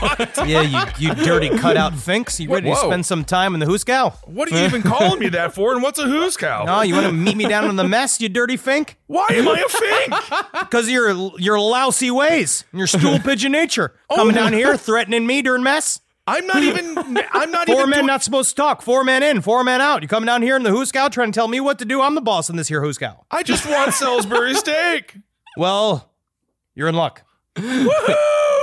What? Yeah, you, you dirty cutout finks. You ready to spend some time in the Hoosegow? What are you even calling me that for? And what's a who's cow? No, you want to meet me down in the mess, you dirty fink? Why am I a fink? Because of your your lousy ways and your stool pigeon nature. Coming oh down here, threatening me during mess. I'm not even. I'm not Four even. men doing- not supposed to talk. Four men in, four men out. You coming down here in the Hoosegow trying to tell me what to do? I'm the boss in this here Hoosegow. I just want Salisbury steak. Well, you're in luck.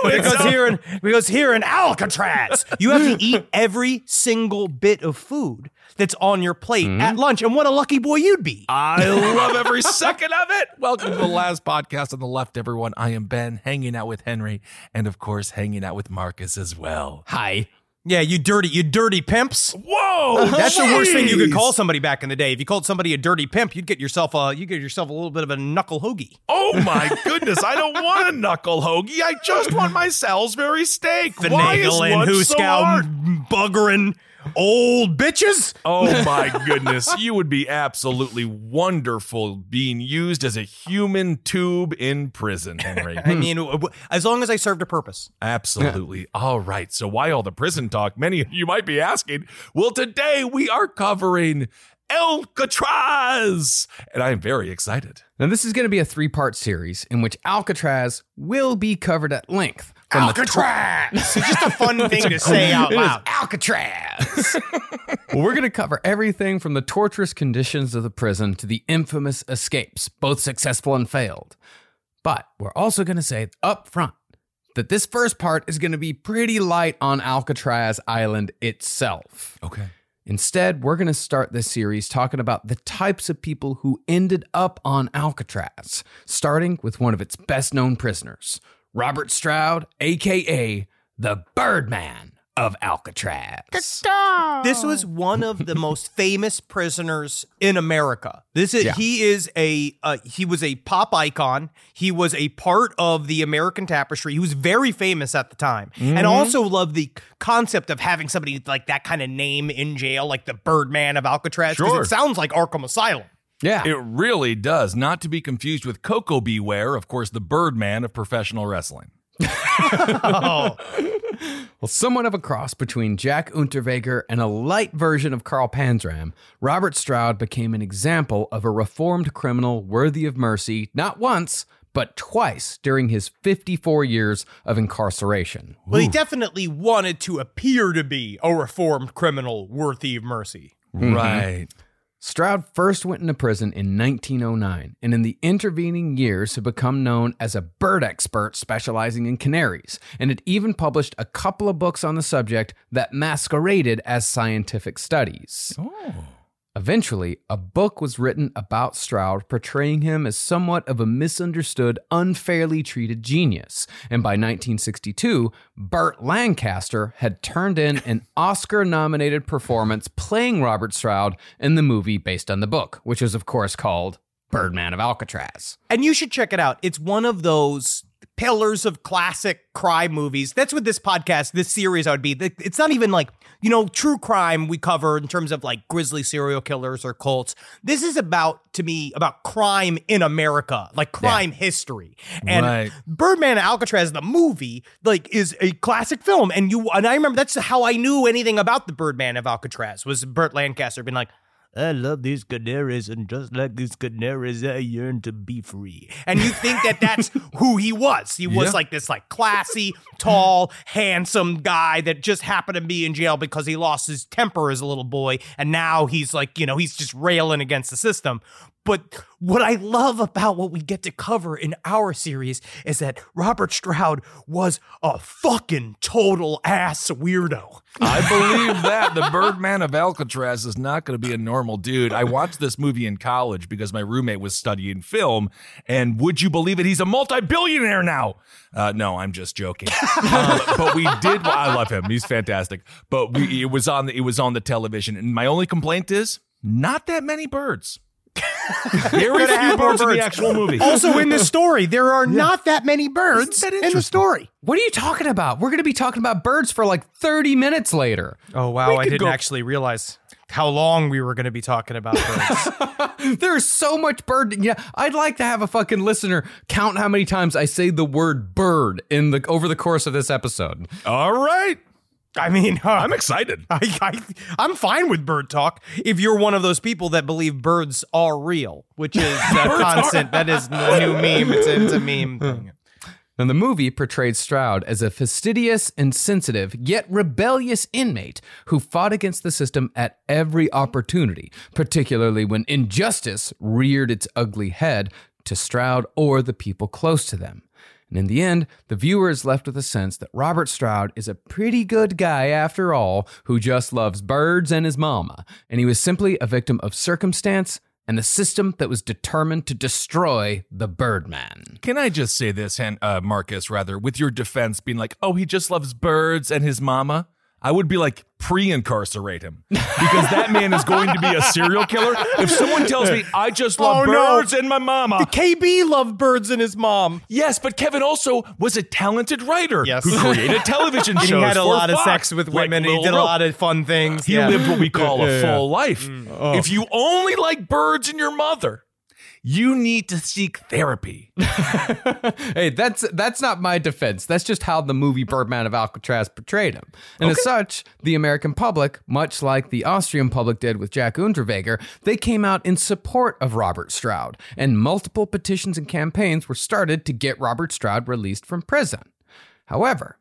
Because here in because here in Alcatraz, you have to eat every single bit of food that's on your plate at mm-hmm. lunch. And what a lucky boy you'd be. I love every second of it. Welcome to the last podcast on the left, everyone. I am Ben, hanging out with Henry, and of course, hanging out with Marcus as well. Hi. Yeah, you dirty, you dirty pimps. Whoa! Uh-huh. That's the worst thing you could call somebody back in the day. If you called somebody a dirty pimp, you'd get yourself a you get yourself a little bit of a knuckle hoagie. Oh my goodness! I don't want a knuckle hoagie. I just want my Salisbury steak. Why is Finagling, one so hard? buggering, old bitches. Oh my goodness. You would be absolutely wonderful being used as a human tube in prison, Henry. I mean, w- w- as long as I served a purpose. Absolutely. All right. So, why all the prison talk? Many of you might be asking. Well, today we are covering Alcatraz, and I am very excited. Now, this is going to be a three part series in which Alcatraz will be covered at length. From Alcatraz. it's just a fun thing to say out The tor- It is loud. Alcatraz. well, we're going to cover everything from the torturous conditions of the prison to the infamous escapes, both successful and failed. But we're also going to say up front that this first part is going to be pretty light on Alcatraz Island itself. Okay. Instead, we're going to start this series talking about the types of people who ended up on Alcatraz, starting with one of its best known prisoners, Robert Stroud, aka the Birdman of Alcatraz. This was one of the most famous prisoners in America. This is Yeah. he is a uh, he was a pop icon. He was a part of the American tapestry. He was very famous at the time, and also loved the concept of having somebody like that kind of name in jail, like the Birdman of Alcatraz. 'cause Sure. it sounds like Arkham Asylum. Yeah. It really does. Not to be confused with Koko B. Ware, of course, the Birdman of professional wrestling. Oh, Well, somewhat of a cross between Jack Unterweger and a light version of Carl Panzram, Robert Stroud became an example of a reformed criminal worthy of mercy not once, but twice during his 54 years of incarceration. well, he definitely wanted to appear to be a reformed criminal worthy of mercy. Right. Mm-hmm. Stroud first went into prison in 1909 and in the intervening years had become known as a bird expert specializing in canaries and had even published a couple of books on the subject that masqueraded as scientific studies. Oh. Eventually, a book was written about Stroud portraying him as somewhat of a misunderstood, unfairly treated genius. And by 1962, Burt Lancaster had turned in an Oscar nominated performance playing Robert Stroud in the movie based on the book, which is, of course, called Birdman of Alcatraz. And you should check it out. It's one of those pillars of classic crime movies. That's what this podcast, this series, I would be. It's not even like you know true crime we cover in terms of like grisly serial killers or cults. This is about to me about crime in America, like crime history. And Right. Birdman Alcatraz, the movie, like is a classic film. And you and I remember that's how I knew anything about the Birdman of Alcatraz was Burt Lancaster being like. I love these canaries, and just like these canaries, I yearn to be free. And you think that that's who he was. He was Yeah. like this, like classy, tall, handsome guy that just happened to be in jail because he lost his temper as a little boy, and now he's like, you know, he's just railing against the system. But what I love about what we get to cover in our series is that Robert Stroud was a fucking total ass weirdo. I believe that the Birdman of Alcatraz is not going to be a normal dude. I watched this movie in college because my roommate was studying film, and would you believe it? He's a multi-billionaire now. Uh, no, I'm just joking. um, but we did. well, I love him. He's fantastic. But we it was on the, it was on the television, and my only complaint is not that many birds. Very Coulda few birds in the actual movie. Also, in the story, there are not that many birds that in the story. What are you talking about? We're going to be talking about birds for like 30 minutes later. Oh wow, We I didn't go- actually realize how long we were going to be talking about birds. There's so much bird. Yeah, I'd like to have a fucking listener count how many times I say the word bird in the over the course of this episode. All right, I mean, uh, I'm excited. I, I, I'm fine with bird talk if you're one of those people that believe birds are real, which is a constant. That is a new meme. It's a, it's a meme thing. And the movie portrayed Stroud as a fastidious, insensitive, yet rebellious inmate who fought against the system at every opportunity, particularly when injustice reared its ugly head to Stroud or the people close to them. And in the end, the viewer is left with a sense that Robert Stroud is a pretty good guy after all, who just loves birds and his mama, and he was simply a victim of circumstance and a system that was determined to destroy the Birdman. Can I just say this, uh, Marcus, rather, with your defense being like, oh, he just loves birds and his mama? I would be like, pre incarcerate him because that man is going to be a serial killer. If someone tells me, I just love Oh, no. birds and my mama. KB loved birds and his mom. Yes, but Kevin also was a talented writer Yes. who created television shows. He had a lot of sex with like women. he Lil did a lot of fun things. He yeah. lived what we call a full life. Mm. Oh. If you only like birds and your mother, you need to seek therapy. hey, that's that's not my defense. That's just how the movie Birdman of Alcatraz portrayed him. And as such, the American public, much like the Austrian public did with Jack Unterweger, they came out in support of Robert Stroud, and multiple petitions and campaigns were started to get Robert Stroud released from prison. However,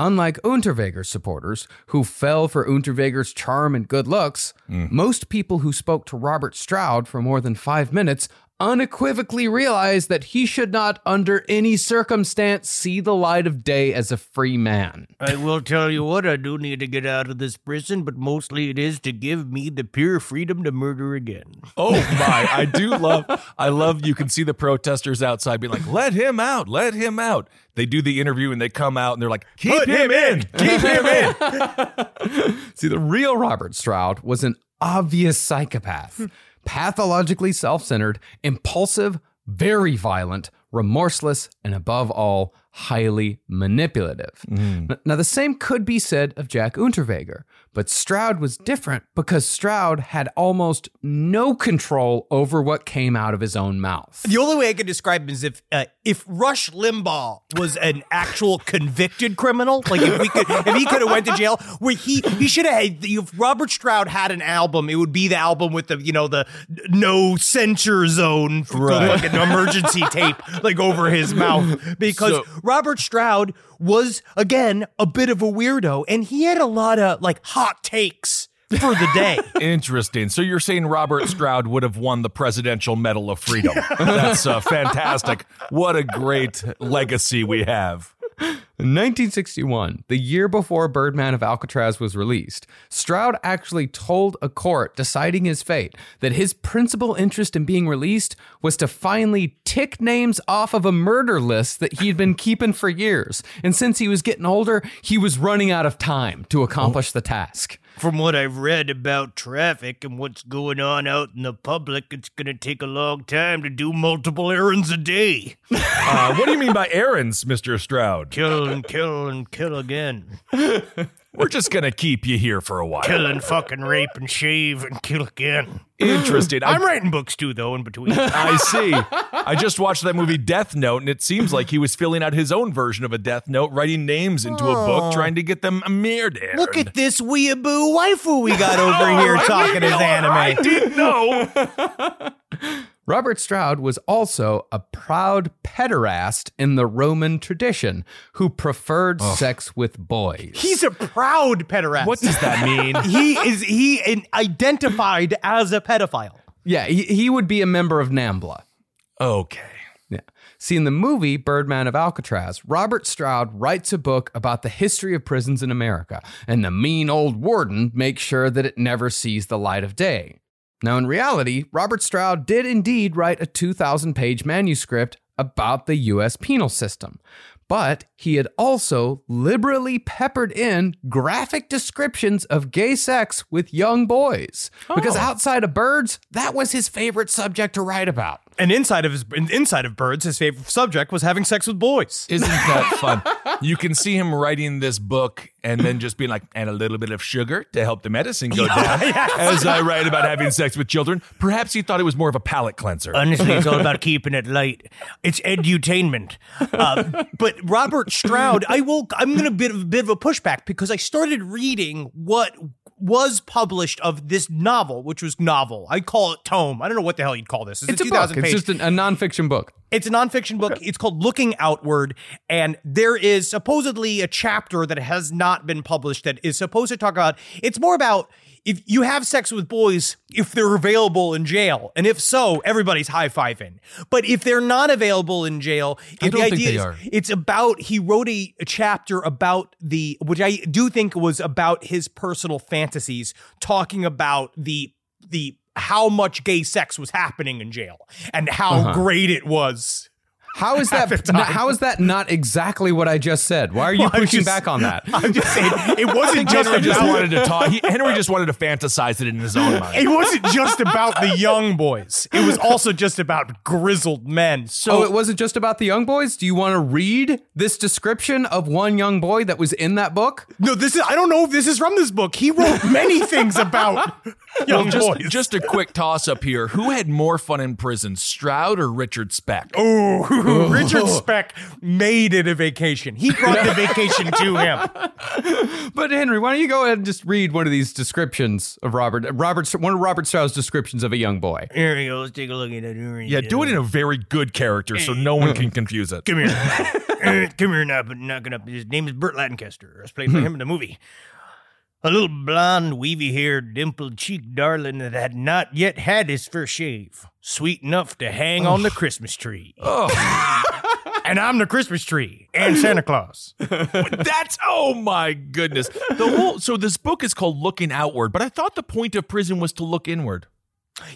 Unlike Unterweger's supporters, who fell for Unterweger's charm and good looks, mm. most people who spoke to Robert Stroud for more than five minutes unequivocally realized that he should not, under any circumstance, see the light of day as a free man. I will tell you what, I do need to get out of this prison, but mostly it is to give me the pure freedom to murder again. Oh my, I do love I love you can see the protesters outside being like, let him out, let him out. They do the interview and they come out and they're like, keep Put him, him in. in. Keep him in. See, the real Robert Stroud was an obvious psychopath, pathologically self centered, impulsive, very violent, remorseless, and above all, highly manipulative. Mm. N- Now, the same could be said of Jack Unterweger, but Stroud was different because Stroud had almost no control over what came out of his own mouth. The only way I could describe him is if uh, if Rush Limbaugh was an actual convicted criminal, like if we could, if he could have went to jail, where he he should have. had- If Robert Stroud had an album, it would be the album with the you know the no censure zone, Right. like an emergency tape, like over his mouth, because So- Robert Stroud was again a bit of a weirdo, and he had a lot of like hot takes for the day. Interesting. So you're saying Robert Stroud would have won the Presidential Medal of Freedom. That's uh, fantastic. What a great legacy we have. In 1961, the year before Birdman of Alcatraz was released, Stroud actually told a court deciding his fate that his principal interest in being released was to finally tick names off of a murder list that he'd been keeping for years. And since he was getting older, he was running out of time to accomplish oh. the task. From what I've read about traffic and what's going on out in the public, it's going to take a long time to do multiple errands a day. Uh, what do you mean by errands, Mr. Stroud? Kill and kill and kill again. We're just going to keep you here for a while. Kill and fucking rape and shave and kill again. Interesting. I- I'm writing books too, though, in between. I see. I just watched that movie Death Note, and it seems like he was filling out his own version of a Death Note, writing names into a book, oh. trying to get them mirrored. Look at this weeaboo waifu we got over here oh, talking his anime. I didn't know. Robert Stroud was also a proud pederast in the Roman tradition who preferred sex with boys. He's a proud pederast. what does that mean? he is he in- identified as a pedophile. yeah, he, he would be a member of NAMBLA. Okay. Yeah. See, in the movie Birdman of Alcatraz, Robert Stroud writes a book about the history of prisons in America, and the mean old warden makes sure that it never sees the light of day. Now, in reality, Robert Stroud did indeed write a 2,000 page manuscript about the U.S. penal system. But he had also liberally peppered in graphic descriptions of gay sex with young boys. Because oh. outside of birds, that was his favorite subject to write about. And inside of his inside of birds, his favorite subject was having sex with boys. Isn't that fun? You can see him writing this book and then just being like, and a little bit of sugar to help the medicine go down. As I write about having sex with children, perhaps he thought it was more of a palate cleanser. Honestly, it's all about keeping it light. It's edutainment. Uh, but Robert Stroud, I will. I'm going to bit of a bit of a pushback because I started reading what was published of this novel, which was novel. I call it tome. I don't know what the hell you'd call this. It's a book. 2000 It's page. just a, a nonfiction book. It's a nonfiction book. It's called Looking Outward, and there is supposedly a chapter that has not been published that is supposed to talk about. It's more about if you have sex with boys, if they're available in jail, and if so, everybody's high fiving. But if they're not available in jail, I if don't the think idea they is are. it's about he wrote a, a chapter about the which I do think was about his personal fantasies, talking about the the how much gay sex was happening in jail and how Uh-huh. great it was. How is that? time. how is that not exactly what I just said? Why are you Well, pushing just- back on that? I'm just saying it wasn't just Henry just about wanted to talk. He, Henry just wanted to fantasize it in his own mind. it wasn't just about the young boys. It was also just about grizzled men. So oh, it wasn't just about the young boys. Do you want to read this description of one young boy that was in that book? no, this is I don't know if this is from this book. He wrote many things about young Well, just, boys. just a quick toss up here. Who had more fun in prison, Stroud or Richard Speck? Ooh, Richard Speck made it a vacation. He brought the vacation to him. But Henry, why don't you go ahead and just read one of these descriptions of Robert? Robert, one of Robert Stroud's descriptions of a young boy. Here we go. Let's take a look at it. Here Yeah, do it in a very good character so no one can confuse it. Come here. Uh, Come here now, but knocking up. His name is Bert Lancaster. I was playing for him in the movie. A little blonde, weavy haired, dimpled cheeked darling that had not yet had his first shave. Sweet enough to hang on the Christmas tree. and I'm the Christmas tree and Santa Claus. That's oh my goodness. The whole so this book is called Looking Outward, but I thought the point of prison was to look inward.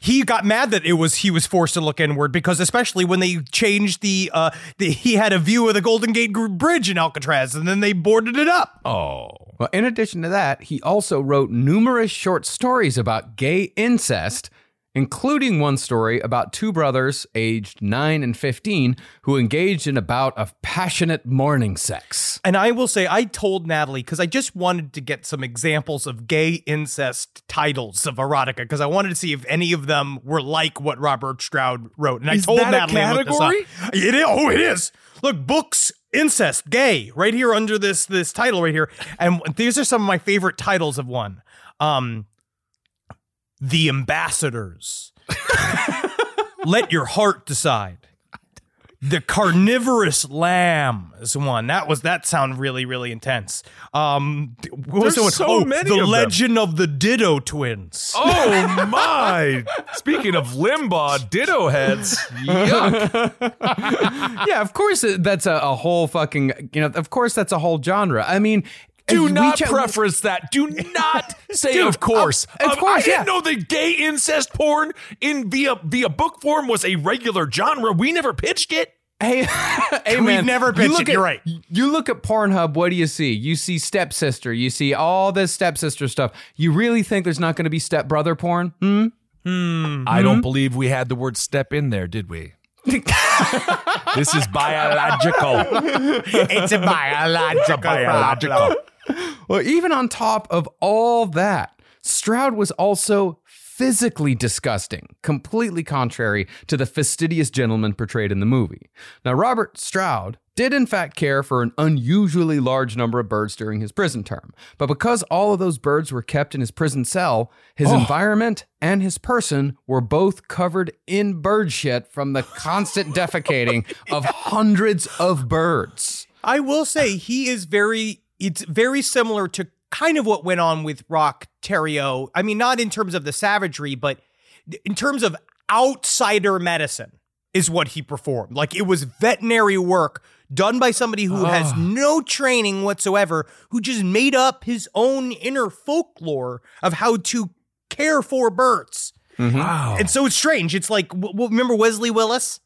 He got mad that it was he was forced to look inward because especially when they changed the uh the, he had a view of the Golden Gate Bridge in Alcatraz and then they boarded it up. Oh. Well, in addition to that, he also wrote numerous short stories about gay incest, including one story about two brothers aged 9 and 15 who engaged in a bout of passionate morning sex. And I will say, I told Natalie because I just wanted to get some examples of gay incest titles of erotica because I wanted to see if any of them were like what Robert Stroud wrote. And I told that Natalie to look this up. category? It is. Oh, it is. Look, books, incest, gay, right here under this this title right here. And these are some of my favorite titles of one. Um, the ambassadors. Let your heart decide. The carnivorous lamb is one. That was that sound really really intense. Um, what was There's the one? so many The of them. Legend of the Ditto Twins. Oh my! Speaking of Limbaugh ditto heads, yuck. yeah, of course that's a, a whole fucking, you know, of course that's a whole genre. I mean, Do we not cha- preference that. Do not say Dude, of course. of- of Um, course, I didn't know that gay incest porn in via via book form was a regular genre. We never pitched it. Hey, hey We've man, never you pitched look it, at- you're right. You look at Pornhub, what do you see? You see stepsister, you see all this stepsister stuff. You really think there's not going to be stepbrother porn? Hmm? Hmm. I don't believe we had the word step in there, did we? this is biological. It's a biological. biological. Well, even on top of all that, Stroud was also physically disgusting, completely contrary to the fastidious gentleman portrayed in the movie. Now, Robert Stroud did in fact care for an unusually large number of birds during his prison term, but because all of those birds were kept in his prison cell, his oh. environment and his person were both covered in bird shit from the constant defecating of hundreds of birds. I will say he is very. It's very similar to kind of what went on with Rock Terrio. I mean, not in terms of the savagery, but in terms of outsider medicine is what he performed. Like it was veterinary work done by somebody who has ah. no training whatsoever, who just made up his own inner folklore of how to care for birds. Mm-hmm. Wow. And so it's strange. It's like, w- w- remember Wesley Willis?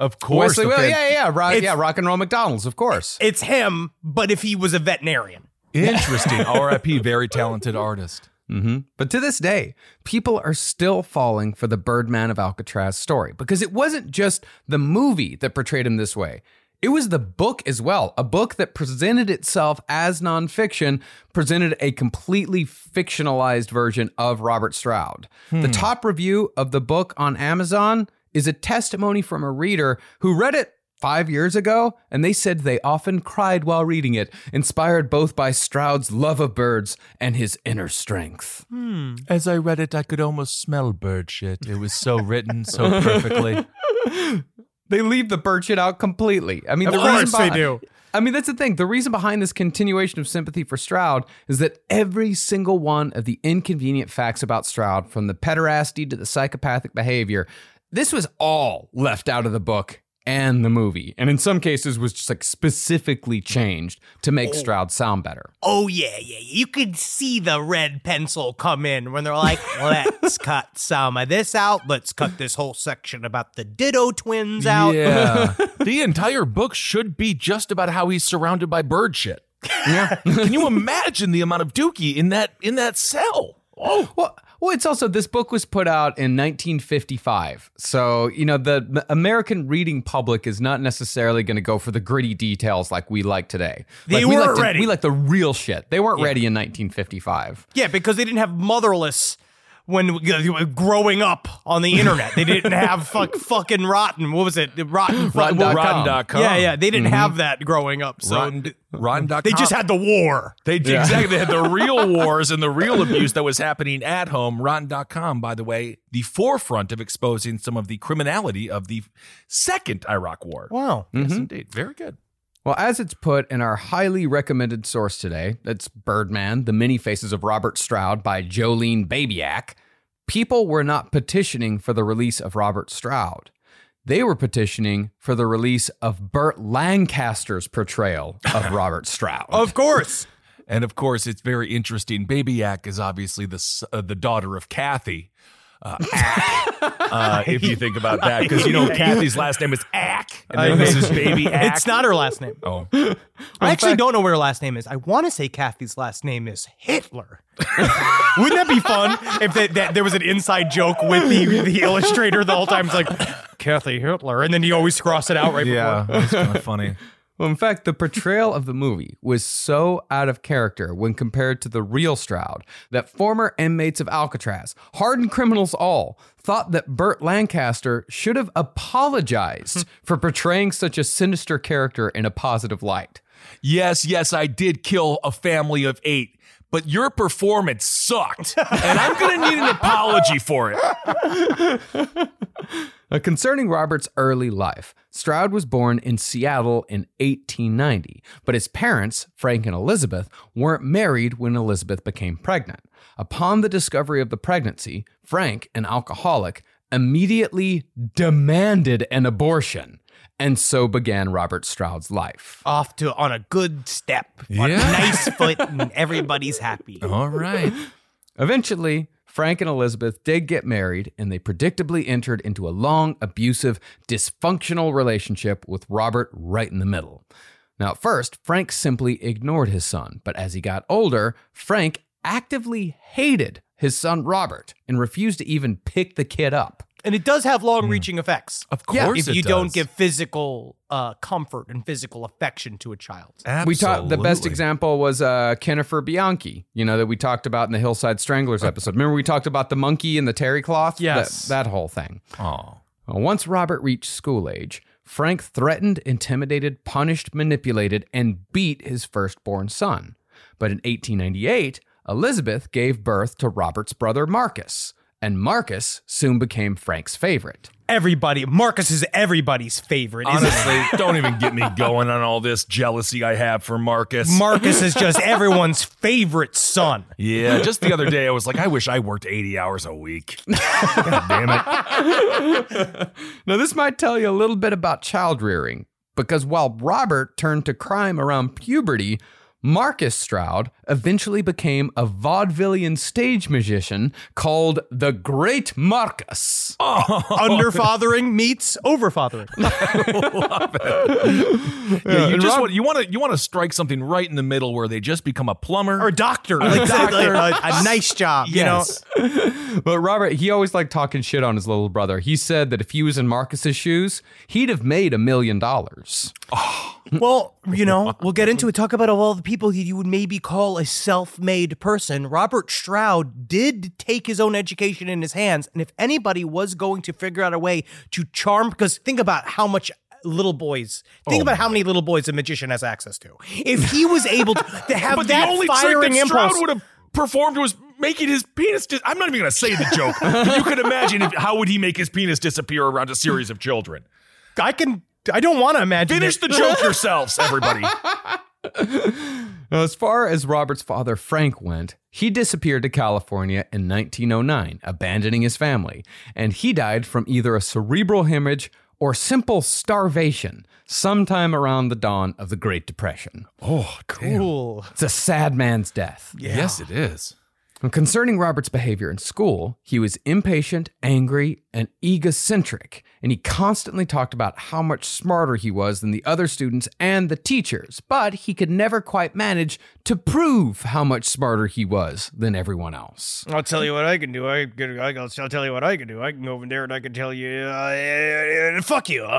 Of course. Wesley, yeah, yeah, right, It's- yeah, rock and roll McDonald's, of course. It's him, but if he was a veterinarian. Interesting. R.I.P. Very talented artist. hmm But to this day, people are still falling for the Birdman of Alcatraz story because it wasn't just the movie that portrayed him this way. It was the book as well, a book that presented itself as nonfiction, presented a completely fictionalized version of Robert Stroud. The top review of the book on Amazon is a testimony from a reader who read it five years ago, and they said they often cried while reading it, inspired both by Stroud's love of birds and his inner strength. Hmm. As I read it, I could almost smell bird shit. It was so written so perfectly. They leave the bird shit out completely. I mean, Of the course reason they do. I mean, that's the thing. The reason behind this continuation of sympathy for Stroud is that every single one of the inconvenient facts about Stroud, from the pederasty to the psychopathic behavior, this was all left out of the book and the movie. And in some cases was just like specifically changed to make oh. Stroud sound better. Oh yeah, yeah. You could see the red pencil come in when they're like, "Let's cut some of this out. Let's cut this whole section about the Ditto twins out." Yeah. the entire book should be just about how he's surrounded by bird shit. Yeah. Can you imagine the amount of dookie in that in that cell? Oh, Well, well, it's also this book was put out in 1955, so you know the, the American reading public is not necessarily going to go for the gritty details like we like today. They like, weren't like to- ready. We like the real shit. They weren't ready in 1955. Yeah, because they didn't have motherless when growing up on the internet. They didn't have fuck, fucking rotten. What was it? Rotten. Rotten well, com. Rotten.com. Yeah, yeah. They didn't mm-hmm. have that growing up. So Rotten, Rotten.com. they just had the war. They exactly they had the real wars and the real abuse that was happening at home. Rotten.com, by the way, the forefront of exposing some of the criminality of the second Iraq War. Wow. Yes, mm-hmm. indeed. Very good. Well, as it's put in our highly recommended source today, that's Birdman, The Many Faces of Robert Stroud by Jolene Babyak, people were not petitioning for the release of Robert Stroud. They were petitioning for the release of Burt Lancaster's portrayal of Robert Stroud. Of course. And of course, it's very interesting. Baby Yak is obviously the uh, the daughter of Kathy. Uh, Ack, uh, if you think about that, because you know Kathy's last name is Ack, and then this is Baby Ack. It's not her last name. Oh, I actually don't know where her last name is. I want to say Kathy's last name is Hitler. Wouldn't that be fun if that, that there was an inside joke with the, the illustrator the whole time? It's like Kathy Hitler, and then you always cross it out right yeah, before. that's kind of funny. Well, in fact, the portrayal of the movie was so out of character when compared to the real Stroud that former inmates of Alcatraz, hardened criminals all, thought that Burt Lancaster should have apologized for portraying such a sinister character in a positive light. Yes, yes, I did kill a family of eight, but your performance sucked, and I'm going to need an apology for it. Uh, concerning Robert's early life, Stroud was born in Seattle in 1890, but his parents, Frank and Elizabeth, weren't married when Elizabeth became pregnant. Upon the discovery of the pregnancy, Frank, an alcoholic, immediately demanded an abortion, and so began Robert Stroud's life. Off to on a good step, on a nice foot, and everybody's happy. All right. Eventually, Frank and Elizabeth did get married, and they predictably entered into a long, abusive, dysfunctional relationship with Robert right in the middle. Now, at first, Frank simply ignored his son, but as he got older, Frank actively hated his son Robert and refused to even pick the kid up. And it does have long-reaching effects. Of course, Yeah, course, if it you don't give physical uh, comfort and physical affection to a child. We talked. The best example was uh, Kenneth Bianchi. You know that we talked about in the Hillside Stranglers episode. Remember we talked about the monkey and the terry cloth. Yes. that, that whole thing. Oh. Well, Once Robert reached school age, Frank threatened, intimidated, punished, manipulated, and beat his firstborn son. But in 1898, Elizabeth gave birth to Robert's brother Marcus, and Marcus soon became Frank's favorite. Everybody, Marcus is everybody's favorite. Honestly, don't even get me going on all this jealousy I have for Marcus. Marcus is just everyone's favorite son. yeah, just the other day I was like, I wish I worked 80 hours a week. God damn it. Now, this might tell you a little bit about child rearing, because while Robert turned to crime around puberty, Marcus Stroud eventually became a vaudevillian stage magician called the Great Marcus. Underfathering meets overfathering. Yeah, you just Rob- want you want to you want to strike something right in the middle where they just become a plumber or a doctor. Like, doctor. like, a, a nice job, you know? Yes. But Robert, he always liked talking shit on his little brother. He said that if he was in Marcus's shoes, he'd have made a million dollars. Well, you know, we'll get into it. Talk about all the people you would maybe call a self-made person. Robert Stroud did take his own education in his hands, and if anybody was going to figure out a way to charm, because think about how much little boys. Think oh about how many little boys a magician has access to. If he was able to, to have But that the only firing trick that Stroud impulse, would have performed was making his penis. Dis- I'm not even going to say the joke. but you could imagine if, how would he make his penis disappear around a series of children. I can. I don't want to imagine. Finish it. the joke yourselves, everybody. Now, as far as Robert's father, Frank, went, he disappeared to California in 1909, abandoning his family, and he died from either a cerebral hemorrhage or simple starvation sometime around the dawn of the Great Depression. Oh, Cool. It's a sad man's death. Yes, it is. And concerning Robert's behavior in school, he was impatient, angry, and egocentric, and he constantly talked about how much smarter he was than the other students and the teachers, but he could never quite manage to prove how much smarter he was than everyone else. I'll tell you what I can do. I can, I can, I'll tell you what I can do. I can go over there and I can tell you, uh, fuck you.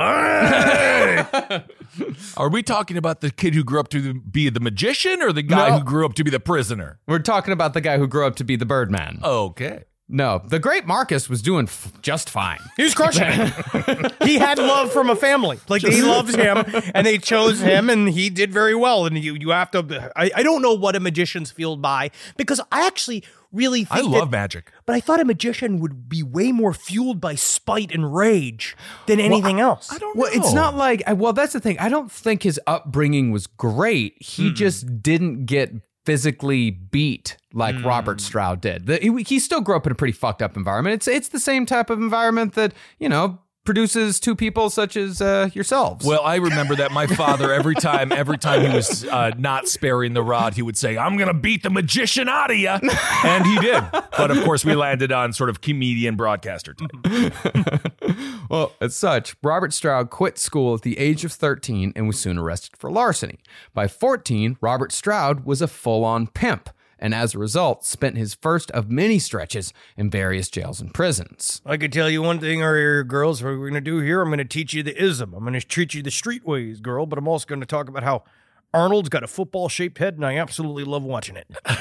Are we talking about the kid who grew up to be the magician or the guy No. who grew up to be the prisoner? We're talking about the guy who grew up to be the Birdman. Okay. No, the great Marcus was doing f- just fine. He was crushing it. he had love from a family. Like they loved him and they chose him and he did very well. And you you have to I, I don't know what a magician's fueled by because I actually really think I love that, magic. but I thought a magician would be way more fueled by spite and rage than anything else. I don't Well, know. it's not like well, that's the thing. I don't think his upbringing was great. He just didn't get physically beat like Robert hmm. Stroud did. The, he, he still grew up in a pretty fucked up environment. It's it's the same type of environment that you know produces two people such as uh, yourselves. Well, I remember that my father every time, every time he was uh, not sparing the rod, he would say, "I'm gonna beat the magician out of you," and he did. But of course, we landed on sort of comedian broadcaster type. Well, as such, Robert Stroud quit school at the age of 13 and was soon arrested for larceny. By 14, Robert Stroud was a full on pimp, and as a result, spent his first of many stretches in various jails and prisons. I could tell you one thing, or girls, what we're going to do here. I'm going to teach you the ism. I'm going to treat you the street ways, girl. But I'm also going to talk about how Arnold's got a football shaped head, and I absolutely love watching it.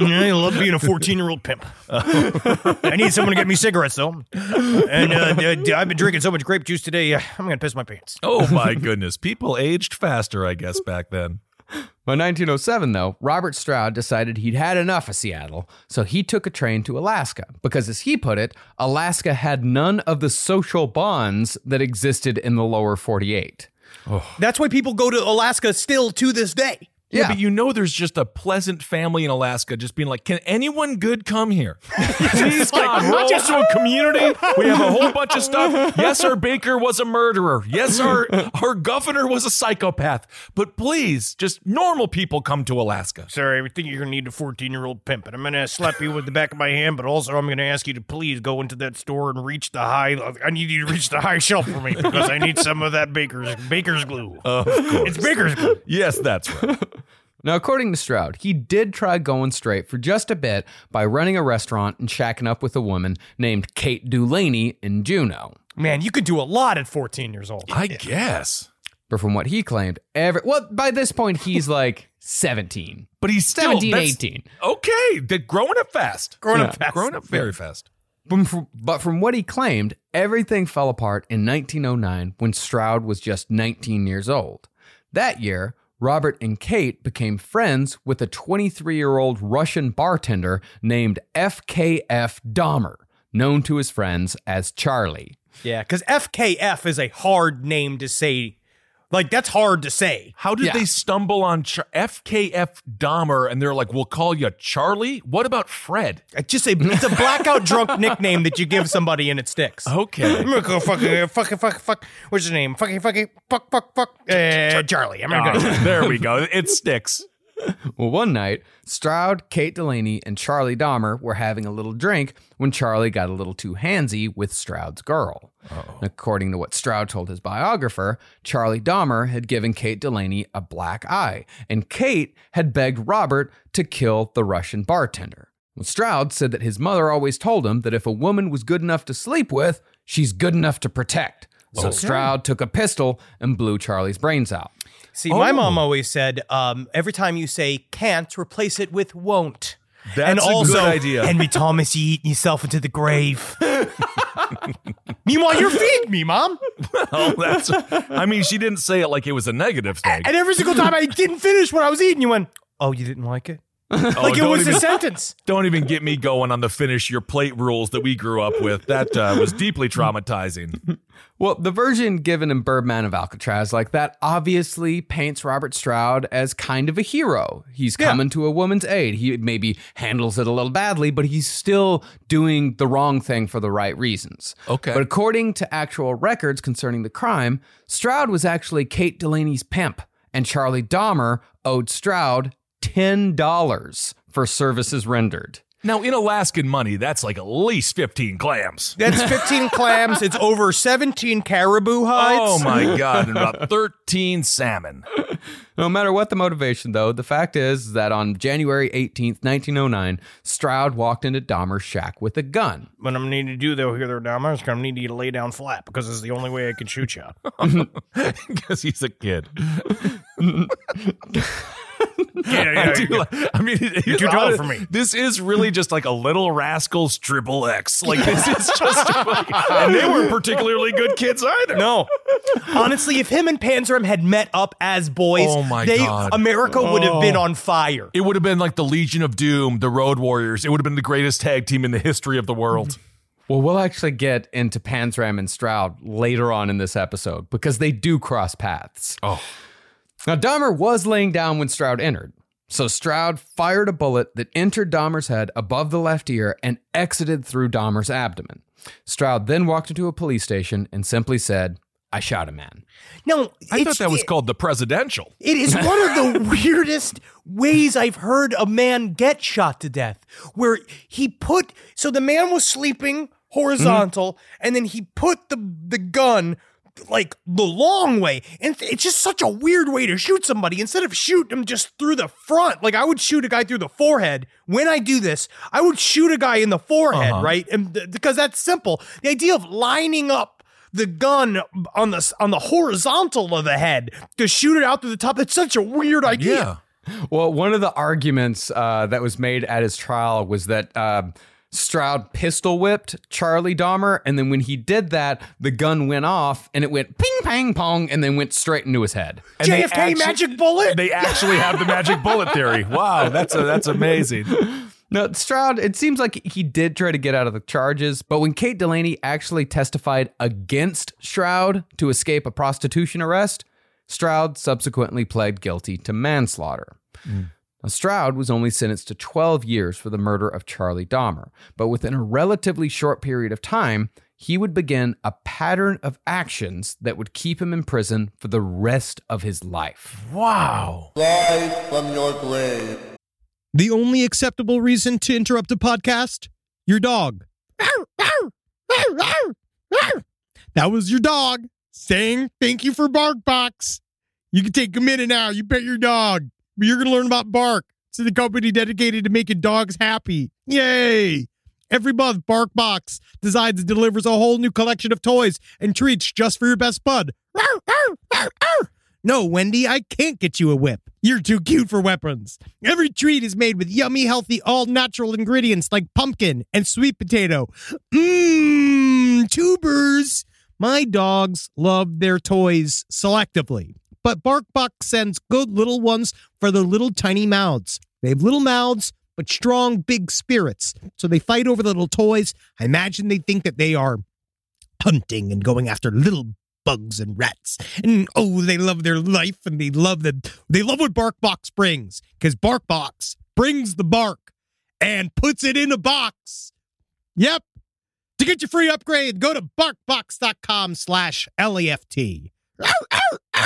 Yeah, I love being a 14 year old pimp. I need someone to get me cigarettes, though. And uh, d- I've been drinking so much grape juice today, I'm going to piss my pants. Oh my goodness, people aged faster, I guess, back then. By 1907, though, Robert Stroud decided he'd had enough of Seattle, so he took a train to Alaska. Because, as he put it, Alaska had none of the social bonds that existed in the lower 48. That's why people go to Alaska still to this day. Yeah, Yeah. but you know there's just a pleasant family in Alaska just being like, can anyone good come here? Please, God, we're just a community. We have a whole bunch of stuff. Yes, our baker was a murderer. Yes, our, our governor was a psychopath. But please, just normal people come to Alaska. Sorry, I think you're gonna need a 14 year old pimp, and I'm gonna slap you with the back of my hand. But also, I'm gonna ask you to please go into that store and reach the high. I need you to reach the high shelf for me because I need some of that baker's baker's glue. Of course. It's baker's glue. Yes, that's right. Now, according to Stroud, he did try going straight for just a bit by running a restaurant and shacking up with a woman named Kate Delaney in Juneau. Man, you could do a lot at 14 years old. I guess. But from what he claimed, every well, by this point he's like 17. But he's still 17, 18. Okay, they're growing up fast. Growing Yeah. up fast. Growing up very fast. From- from- But from what he claimed, everything fell apart in 1909 when Stroud was just 19 years old. That year, Robert and Kate became friends with a 23 year old Russian bartender named FKF Dahmer, known to his friends as Charlie. Yeah, because FKF is a hard name to say. Like that's hard to say. How did Yeah. they stumble on Char- FKF Dahmer and they're like, we'll call you Charlie? What about Fred? It's just a it's a blackout drunk nickname that you give somebody and it sticks. Okay. I'm gonna go fucking fucking fuck fuck. What's his name? Fucking fucking fuck it. fuck fuck. Uh, Charlie. I'm gonna go. Ah, there we go. It sticks. Well, one night, Stroud, Kate Delaney, and Charlie Dahmer were having a little drink when Charlie got a little too handsy with Stroud's girl. According to what Stroud told his biographer, Charlie Dahmer had given Kate Delaney a black eye, and Kate had begged Robert to kill the Russian bartender. Well, Stroud said that his mother always told him that if a woman was good enough to sleep with, she's good enough to protect. So Stroud took a pistol and blew Charlie's brains out. See, my mom always said, um, every time you say can't, replace it with won't. That's and a also, good idea. Henry Thomas, you eating yourself into the grave. Meanwhile, you're feeding me, mom. Oh, that's. I mean, she didn't say it like it was a negative thing. And every single time I didn't finish what I was eating, you went, "Oh, you didn't like it." Oh, Like it was even, a sentence. Don't even get me going on the finish your plate rules that we grew up with. That uh, was deeply traumatizing. Well, the version given in Birdman of Alcatraz like that obviously paints Robert Stroud as kind of a hero. He's coming to a woman's aid. He maybe handles it a little badly, but he's still doing the wrong thing for the right reasons. Okay. But according to actual records concerning the crime, Stroud was actually Kate Delaney's pimp, and Charlie Dahmer owed Stroud $10 for services rendered. Now, in Alaskan money, that's like at least 15 clams. That's 15 clams. It's over 17 caribou hides. Oh my God. And about 13 salmon. No matter what the motivation, though, the fact is that on January 18th, 1909, Stroud walked into Dahmer's shack with a gun. What I'm gonna need to do though here, there, Dom, is gonna need you to lay down flat because it's the only way I can shoot you. Because he's a kid. Yeah, I, do like- I mean, you're too for me. This is really just like a little rascals triple X. Like this is just, and they weren't particularly good kids either. No. Honestly, if him and Panzram had met up as boys, Oh my they God. America would have been oh. on fire. It would have been like the Legion of Doom, the Road Warriors. It would have been the greatest tag team in the history of the world. Well, we'll actually get into Panzram and Stroud later on in this episode because they do cross paths. Oh. Now, Dahmer was laying down when Stroud entered. So Stroud fired a bullet that entered Dahmer's head above the left ear and exited through Dahmer's abdomen. Stroud then walked into a police station and simply said, I shot a man. No, I thought that was it- called the presidential. It is one of the weirdest ways I've heard a man get shot to death. Where he put so the man was sleeping horizontal, mm-hmm. and then he put the the gun like the long way, and it's just such a weird way to shoot somebody. Instead of shooting them just through the front, like I would shoot a guy through the forehead. When I do this, I would shoot a guy in the forehead, right? And th- because that's simple. The idea of lining up the gun on the on the horizontal of the head to shoot it out through the top. That's such a weird idea. Yeah. Well, one of the arguments uh, that was made at his trial was that um Stroud pistol whipped Charlie Dahmer, and then when he did that, the gun went off and it went ping, pang, pong, and then went straight into his head. And they JFK actu- magic bullet. They actually have the magic bullet theory. Wow, that's a, that's amazing. No, Stroud, it seems like he did try to get out of the charges, but when Kate Delaney actually testified against Stroud to escape a prostitution arrest, Stroud subsequently pled guilty to manslaughter. Mm. Now, Stroud was only sentenced to 12 years for the murder of Charlie Dahmer, but within a relatively short period of time, he would begin a pattern of actions that would keep him in prison for the rest of his life. Wow. Live from your grave. The only acceptable reason to interrupt a podcast? Your dog. That was your dog saying thank you for BarkBox. You can take a minute now. You pet your dog. You're going to learn about Bark. It's the company dedicated to making dogs happy. Yay! Every month, BarkBox designs and delivers a whole new collection of toys and treats just for your best bud. No, Wendy, I can't get you a whip. You're too cute for weapons. Every treat is made with yummy, healthy, all natural ingredients like pumpkin and sweet potato. Mmm, tubers. My dogs love their toys selectively, but BarkBox sends good little ones for their little tiny mouths. They have little mouths, but strong, big spirits. So they fight over the little toys. I imagine they think that they are hunting and going after little bugs and rats. And oh, they love their life and they love the they love what BarkBox brings because BarkBox brings the bark and puts it in a box. Yep. To get your free upgrade, go to barkbox.com slash left.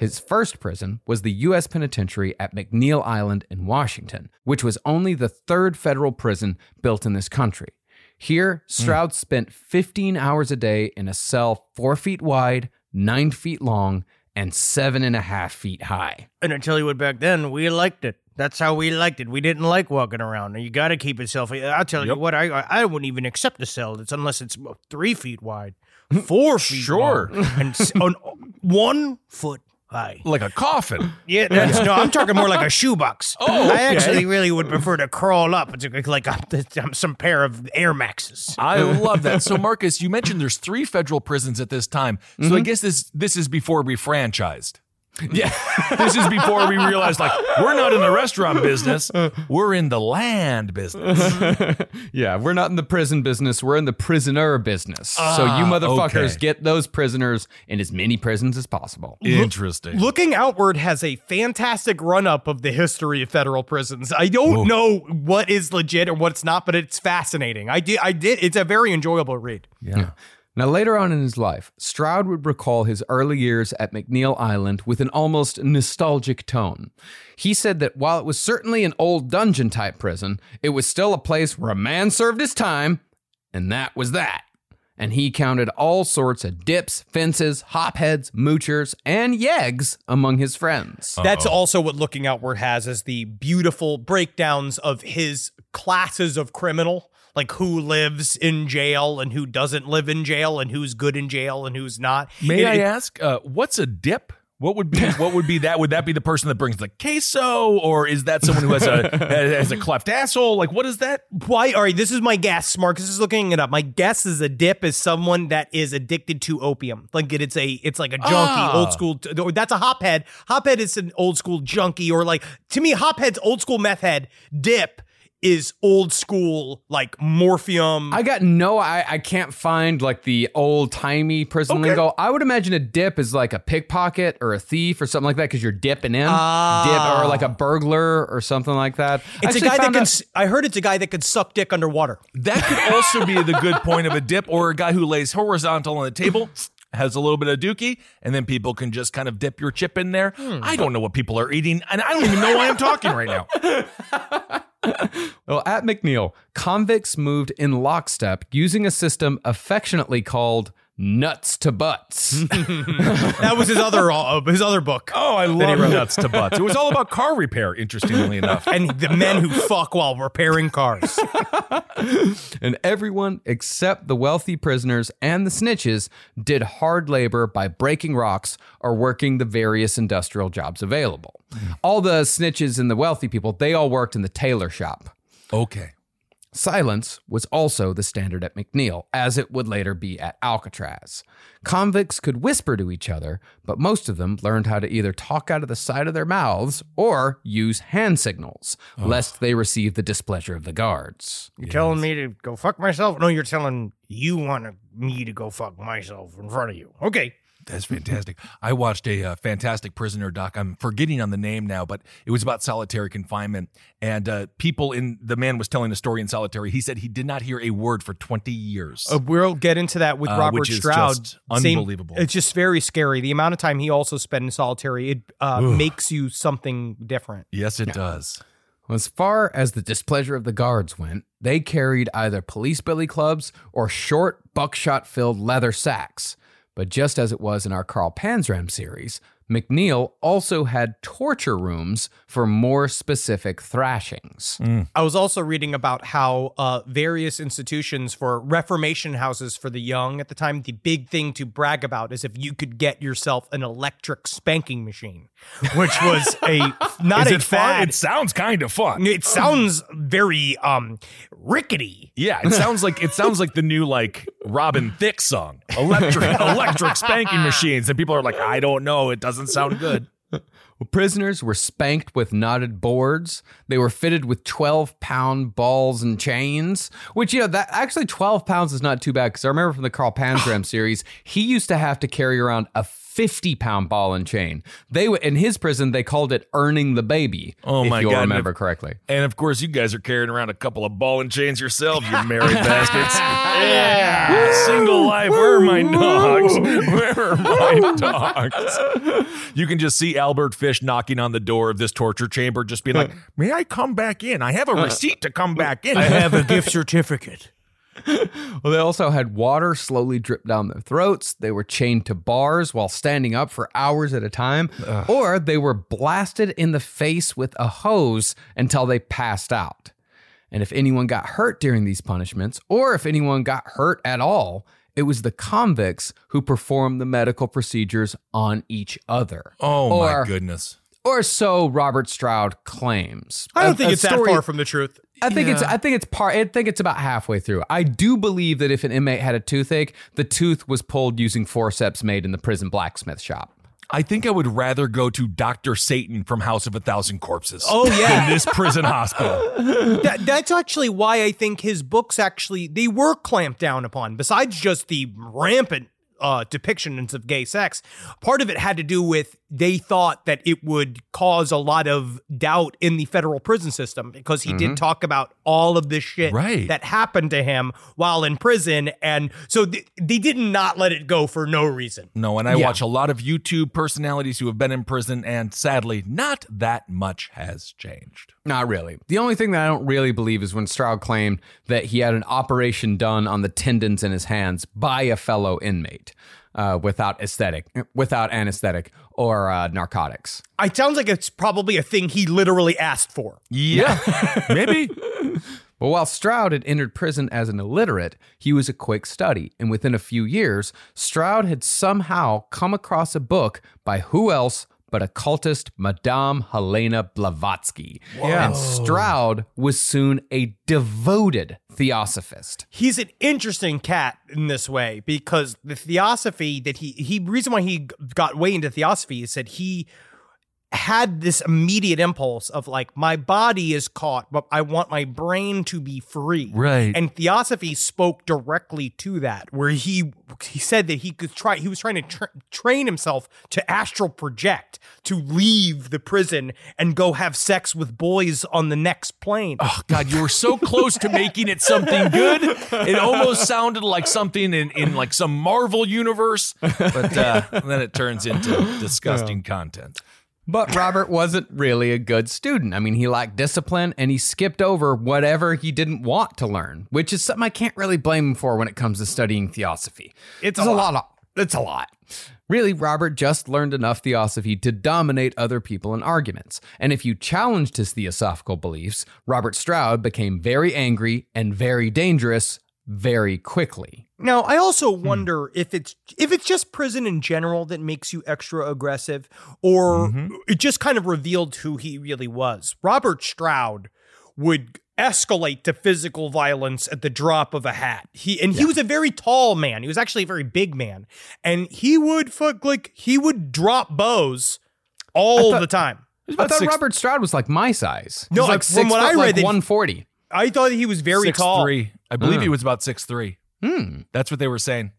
His first prison was the U.S. Penitentiary at McNeil Island in Washington, which was only the third federal prison built in this country. Here, Stroud spent 15 hours a day in a cell four feet wide, nine feet long, and seven and a half feet high. And I tell you what, back then we liked it. That's how we liked it. We didn't like walking around. You got to keep yourself. I'll tell you what. I I wouldn't even accept a cell that's unless it's three feet wide, four feet Sure. long, and on one foot high. Like a coffin. Yeah, that's, no, I'm talking more like a shoebox. Oh, I actually really would prefer to crawl up. It's like a, some pair of Air Maxes. I love that. So, Marcus, you mentioned there's three federal prisons at this time. So, I mm-hmm. guess this this is before we franchised. Yeah. This is before we realized, like, we're not in the restaurant business, we're in the land business. yeah, we're not in the prison business. We're in the prisoner business. so you ah, motherfuckers okay. get those prisoners in as many prisons as possible. Interesting. Looking Outward has a fantastic run up of the history of federal prisons. I don't know what is legit or what's not, but it's fascinating. I did I did it's a very enjoyable read. yeah. Now, later on in his life, Stroud would recall his early years at McNeil Island with an almost nostalgic tone. He said that while it was certainly an old dungeon type prison, it was still a place where a man served his time, and that was that. And he counted all sorts of dips, fences, hopheads, moochers, and yeggs among his friends. That's also what Looking Outward has is the beautiful breakdowns of his classes of criminal, like who lives in jail and who doesn't live in jail and who's good in jail and who's not. May It- I it- ask, uh, what's a dip? What would be what would be that? Would that be the person that brings the queso, or is that someone who has a has a cleft asshole? Like, what is that? Why? All right, this is my guess. Marcus is looking it up. My guess is a dip is someone that is addicted to opium. Like it's a, it's like a junkie, Ah. old school. That's a hophead. Hophead is an old school junkie, or like to me, hophead's old school meth head. Dip is old school like morphium. I got no, I, I can't find like the old timey prison lingo. I would imagine a dip is like a pickpocket or a thief or something like that because you're dipping in. Ah. Dip or like a burglar or something like that. it's a guy that can. out- s I heard it's a guy that could suck dick underwater. That could also be the good point of a dip, or a guy who lays horizontal on the table. Has a little bit of dookie, and then people can just kind of dip your chip in there. Hmm. I don't know what people are eating, and I don't even know why I'm talking right now. Well, at McNeil, convicts moved in lockstep using a system affectionately called nuts to butts. That was his other uh, his other book. Oh, I love nuts to butts. It was all about car repair, interestingly enough. And the men who fuck while repairing cars. and everyone except the wealthy prisoners and the snitches did hard labor by breaking rocks or working the various industrial jobs available. All the snitches and the wealthy people, they all worked in the tailor shop. Okay. Silence was also the standard at McNeil, as it would later be at Alcatraz. Convicts could whisper to each other, but most of them learned how to either talk out of the side of their mouths or use hand signals, lest they receive the displeasure of the guards. You're telling me to go fuck myself? No, you're telling you want me to go fuck myself in front of you. Okay. That's fantastic. I watched a uh, fantastic prisoner doc. I'm forgetting on the name now, but it was about solitary confinement. And uh, people in the man was telling a story in solitary. He said he did not hear a word for 20 years. Uh, we'll get into that with Uh, Robert which is Stroud. just unbelievable. it's just very scary. The amount of time he also spent in solitary, it uh, makes you something different. yes, it does. As far as the displeasure of the guards went, they carried either police billy clubs or short, buckshot filled leather sacks. But just as it was in our Carl Panzram series, McNeil also had torture rooms for more specific thrashings. I was also reading about how uh, various institutions for Reformation houses for the young at the time, the big thing to brag about is if you could get yourself an electric spanking machine, which was a not Is a it fun? It sounds kind of fun. It sounds very um rickety. Yeah, it sounds like it sounds like the new like Robin Thicke song, electric electric spanking machines, and people are like, I don't know, it doesn't sound good. Well, prisoners were spanked with knotted boards. They were fitted with 12 pound balls and chains, which, you know, that actually 12 pounds is not too bad because I remember from the Carl Panzram series, he used to have to carry around a 50 pound ball and chain. They w- In his prison, they called it earning the baby. Oh, if my you'll God, and remember if- correctly. And of course, you guys are carrying around a couple of ball and chains yourselves, you married bastards. Yeah, single life. Where are my dogs? Where are my dogs? You can just see Albert Fish knocking on the door of this torture chamber, just being like, "May I come back in? I have a uh. receipt to come back in." I have a gift certificate. Well, they also had water slowly drip down their throats. They were chained to bars while standing up for hours at a time, or they were blasted in the face with a hose until they passed out. And if anyone got hurt during these punishments, or if anyone got hurt at all, it was the convicts who performed the medical procedures on each other. Oh Or- my goodness. Or so Robert Stroud claims. I don't A- think a it's that far from the truth. I think it's I think it's part I think it's about halfway through. I do believe that if an inmate had a toothache, the tooth was pulled using forceps made in the prison blacksmith shop. I think I would rather go to Dr. Satan from House of a Thousand Corpses. Oh, yeah. Than this prison hospital. that, that's actually why I think his books actually they were clamped down upon. Besides just the rampant uh, depictions of gay sex, part of it had to do with they thought that it would cause a lot of doubt in the federal prison system because he did talk about all of this shit Right. that happened to him while in prison, and so th- they did not let it go for no reason. No, and I Yeah. watch a lot of YouTube personalities who have been in prison, and sadly, not that much has changed. Not really. The only thing that I don't really believe is when Stroud claimed that he had an operation done on the tendons in his hands by a fellow inmate uh, without aesthetic, without anesthetic or uh, narcotics. It sounds like it's probably a thing he literally asked for. Yeah, maybe. But while Stroud had entered prison as an illiterate, he was a quick study, and within a few years, Stroud had somehow come across a book by who else but occultist Madame Helena Blavatsky. And Stroud was soon a devoted theosophist. he's an interesting cat in this way because the theosophy that he he reason why he got way into theosophy is that he had this immediate impulse of like my body is caught but I want my brain to be free. Right. And theosophy spoke directly to that where he he said that he could try he was trying to tra- train himself to astral project to leave the prison and go have sex with boys on the next plane. Oh God, you were so close to making it something good. It almost sounded like something in, in like some Marvel universe, but uh, then it turns into disgusting content. But Robert wasn't really a good student. I mean, he lacked discipline and he skipped over whatever he didn't want to learn, which is something I can't really blame him for when it comes to studying theosophy. It's It's a a lot. lot. of, it's a lot. Really, Robert just learned enough theosophy to dominate other people in arguments. And if you challenged his theosophical beliefs, Robert Stroud became very angry and very dangerous very quickly. Now, I also Hmm. wonder if it's if it's just prison in general that makes you extra aggressive, or Mm-hmm. it just kind of revealed who he really was. Robert Stroud would escalate to physical violence at the drop of a hat. He and he was a very tall man. He was actually a very big man, and he would fuck like he would drop bows all the time. I thought six- Robert Stroud was like my size. No, He's like like, from six what I read like 140. I thought he was very Six tall. three. I believe Mm. he was about six three. Hmm. That's what they were saying.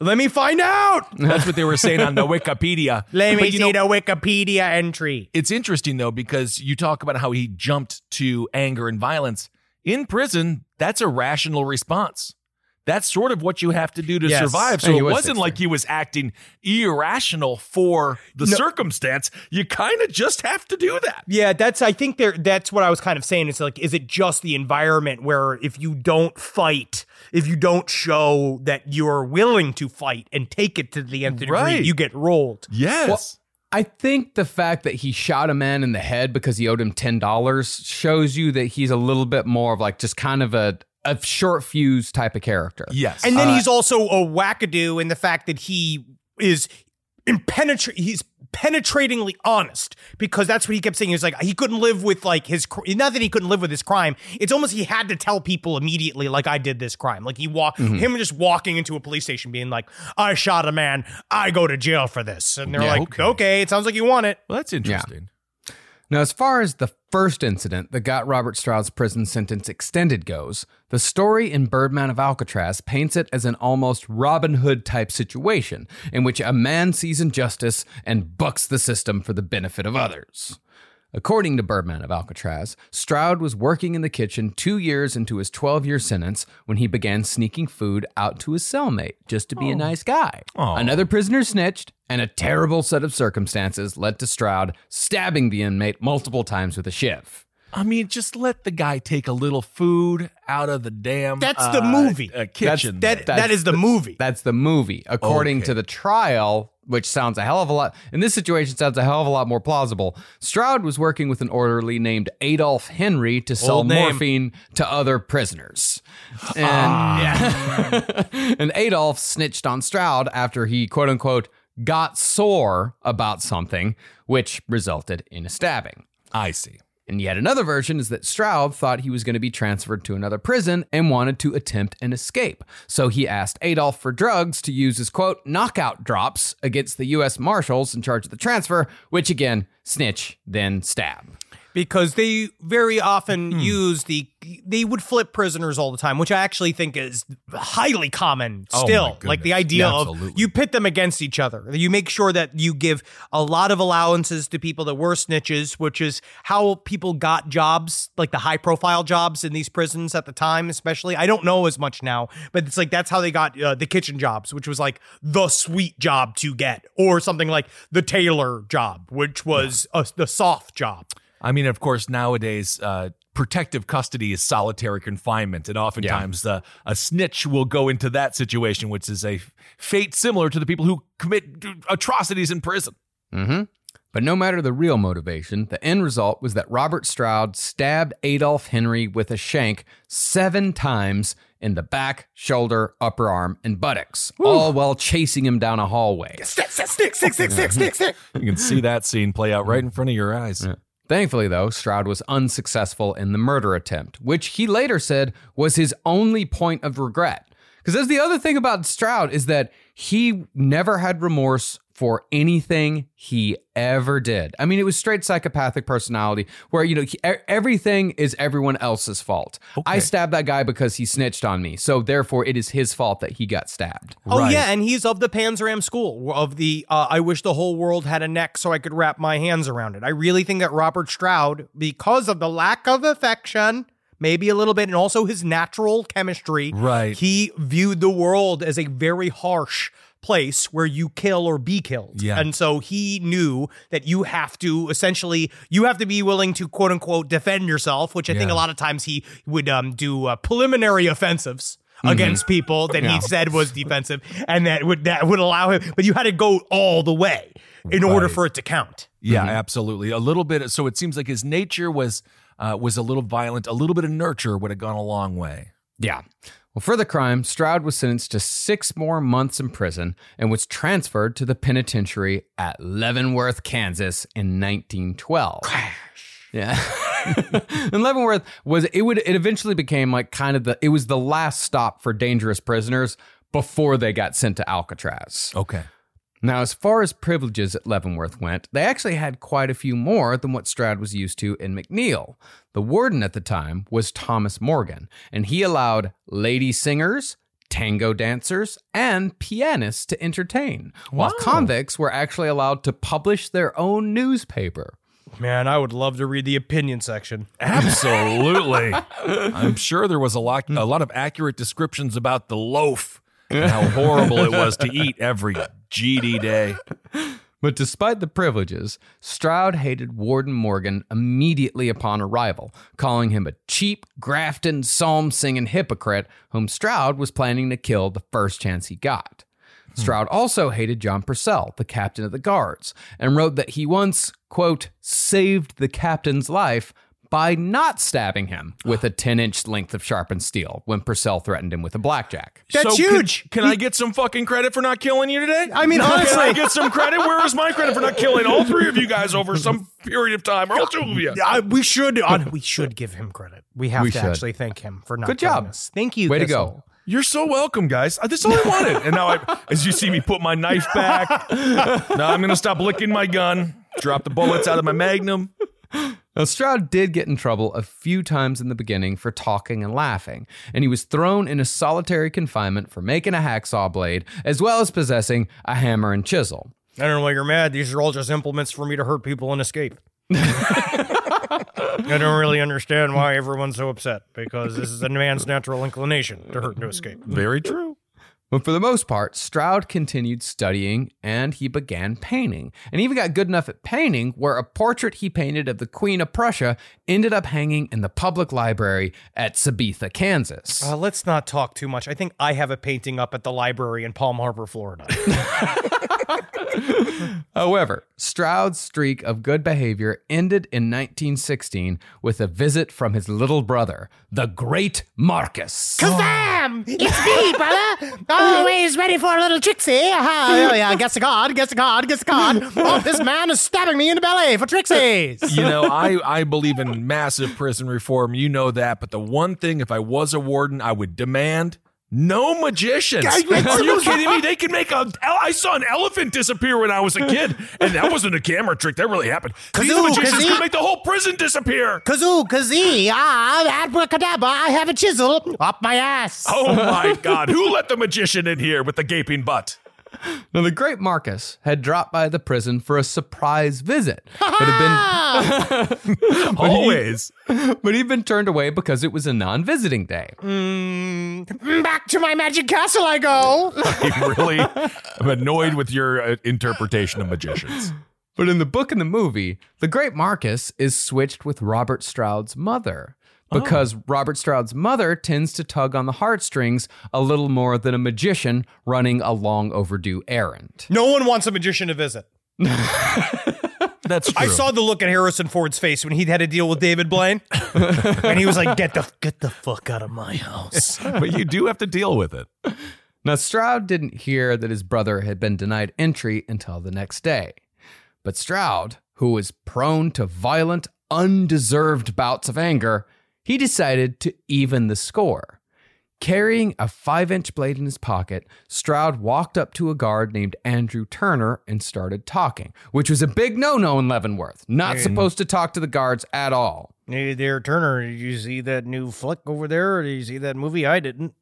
Let me find out. That's what they were saying on the Wikipedia. Let me But, see you know, the Wikipedia entry. it's interesting though because you talk about how he jumped to anger and violence in prison. That's a rational response. That's sort of what you have to do to Yes. survive. So it was wasn't 6'3". like he was acting irrational for the No. circumstance. You kind of just have to do that. Yeah, that's I think there that's what I was kind of saying. It's like, is it just the environment where if you don't fight, if you don't show that you're willing to fight and take it to the nth degree, Right. you get rolled. Yes. I think the fact that he shot a man in the head because he owed him ten dollars shows you that he's a little bit more of like just kind of a a short fuse type of character. yes. And then Uh, he's also a wackadoo in the fact that he is impenetra- he's penetratingly honest because that's what he kept saying. He was like he couldn't live with like his cr- not that he couldn't live with his crime. It's almost he had to tell people immediately like I did this crime. Like he walk him just walking into a police station being like I shot a man. I go to jail for this. And they're Yeah, like okay. okay. it sounds like you want it. well, that's interesting. Now, as far as the first incident that got Robert Stroud's prison sentence extended goes, the story in Birdman of Alcatraz paints it as an almost Robin Hood type situation in which a man sees injustice and bucks the system for the benefit of others. According to Birdman of Alcatraz, Stroud was working in the kitchen two years into his 12 year sentence when he began sneaking food out to his cellmate just to be a oh. nice guy. Aw. Another prisoner snitched, and a terrible set of circumstances led to Stroud stabbing the inmate multiple times with a shiv. I mean, just let the guy take a little food out of the damn. That's the uh, movie. uh, kitchen. That That's that is the movie. That's the movie. According Okay. to the trial, which sounds a hell of a lot, in this situation, sounds a hell of a lot more plausible. Stroud was working with an orderly named Adolf Henry to sell morphine to other prisoners. And, and Adolf snitched on Stroud after he, quote unquote, got sore about something, which resulted in a stabbing. I see. And yet another version is that Stroud thought he was going to be transferred to another prison and wanted to attempt an escape. So he asked Adolf for drugs to use as quote knockout drops against the US Marshals in charge of the transfer, which again, snitch, then stab because they very often Hmm. use the they would flip prisoners all the time which i actually think is highly common Oh, still. Like the idea Yeah, of you pit them against each other. You make sure that you give a lot of allowances to people that were snitches which is how people got jobs like the high profile jobs in these prisons at the time especially. I don't know as much now but it's like that's how they got uh, the kitchen jobs which was like the sweet job to get or something like the tailor job which was a, the soft job I mean, of course, nowadays, uh, protective custody is solitary confinement, and oftentimes the a snitch will go into that situation, which is a fate similar to the people who commit atrocities in prison. hmm But no matter the real motivation, the end result was that Robert Stroud stabbed Adolf Henry with a shank seven times in the back, shoulder, upper arm, and buttocks, all while chasing him down a hallway. stick, stick, stick, stick, stick, stick, stick. You can see that scene play out right in front of your eyes. Thankfully, though, Stroud was unsuccessful in the murder attempt, which he later said was his only point of regret. Because that's the other thing about Stroud is that he never had remorse for anything he ever did. I mean, it was straight psychopathic personality where, you know, he, everything is everyone else's fault. I stabbed that guy because he snitched on me. So therefore, it is his fault that he got stabbed. Oh Right. yeah, and he's of the Panzram school of the. Uh, I wish the whole world had a neck so I could wrap my hands around it. I really think that Robert Stroud, because of the lack of affection, maybe a little bit, and also his natural chemistry, Right. He viewed the world as a very harsh place where you kill or be killed. Yeah. And so he knew that you have to essentially you have to be willing to quote unquote defend yourself, which I think a lot of times he would um, do uh, preliminary offensives Mm-hmm. against people that he said was defensive and that would that would allow him but you had to go all the way in order for it to count. Yeah, absolutely. A little bit. So it seems like his nature was uh, was a little violent. A little bit of nurture would have gone a long way. Yeah. Well, for the crime, Stroud was sentenced to six more months in prison and was transferred to the penitentiary at Leavenworth, Kansas in 1912. Crash. Yeah. and Leavenworth was it would it eventually became like kind of the it was the last stop for dangerous prisoners before they got sent to Alcatraz. Okay. Now, as far as privileges at Leavenworth went, they actually had quite a few more than what Stroud was used to in McNeil. The warden at the time was Thomas Morgan, and he allowed lady singers, tango dancers, and pianists to entertain, while Wow. convicts were actually allowed to publish their own newspaper. Man, I would love to read the opinion section. Absolutely. I'm sure there was a lot a lot of accurate descriptions about the loaf and how horrible it was to eat every GD day. But despite the privileges, Stroud hated Warden Morgan immediately upon arrival, calling him a cheap, grafting, psalm singing hypocrite whom Stroud was planning to kill the first chance he got. Stroud also hated John Purcell, the captain of the guards, and wrote that he once, quote, saved the captain's life by not stabbing him with a 10 inch length of sharpened steel when Purcell threatened him with a blackjack. That's So can- huge. Can, I get some fucking credit for not killing you today? I mean, Can I honestly- get some credit? Where is my credit for not killing all three of you guys over some period of time, or all two of you? I, we should uh, we should give him credit. We have We to should. actually thank him for not Good killing job. us. Thank you. Way to go. You're so welcome, guys. Uh, That's all I wanted. And now, I, as you see me put my knife back, now I'm gonna stop licking my gun, drop the bullets out of my Magnum. Now, Stroud did get in trouble a few times in the beginning for talking and laughing, and he was thrown into solitary confinement for making a hacksaw blade, as well as possessing a hammer and chisel. I don't know why you're mad. These are all just implements for me to hurt people and escape. I don't really understand why everyone's so upset because this is a man's natural inclination to hurt and to escape. Very true. But for the most part, Stroud continued studying and he began painting, and even got good enough at painting where a portrait he painted of the Queen of Prussia ended up hanging in the public library at Sabetha, Kansas. Uh, let's not talk too much. I think I have a painting up at the library in Palm Harbor, Florida. However, Stroud's streak of good behavior ended in 1916 with a visit from his little brother, the Great Marcus. Kazam! It's me, brother. Always ready for a little tricksy. Uh-huh. Oh, yeah. Guess a card, guess a card, guess a card. Oh, this man is stabbing me in the belly for trixies. You know, I, I believe in massive prison reform. You know that. But the one thing, if I was a warden, I would demand no magicians. Are you kidding me? They can make a. I saw an elephant disappear when I was a kid, and that wasn't a camera trick. That really happened. These magicians can make the whole prison disappear. Kazoo, kazee, ah, abracadabra, I have a chisel up my ass. Oh my God! Who let the magician in here with the gaping butt? Now, the Great Marcus had dropped by the prison for a surprise visit, but had been Always. but he'd been turned away because it was a non-visiting day. Mm, back to my magic castle I go. I really am annoyed with your uh, interpretation of magicians. But in the book and the movie, the Great Marcus is switched with Robert Stroud's mother. Oh. Because Robert Stroud's mother tends to tug on the heartstrings a little more than a magician running a long overdue errand. No one wants a magician to visit. That's true. I saw the look at Harrison Ford's face when he had to deal with David Blaine, and he was like, "Get the get the fuck out of my house." but you do have to deal with it. Now, Stroud didn't hear that his brother had been denied entry until the next day. But Stroud, who was prone to violent, undeserved bouts of anger, he decided to even the score. Carrying a five inch blade in his pocket, Stroud walked up to a guard named Andrew Turner and started talking, which was a big no no in Leavenworth. Not supposed to talk to the guards at all. Hey there, Turner. Did you see that new flick over there? Or did you see that movie? I didn't.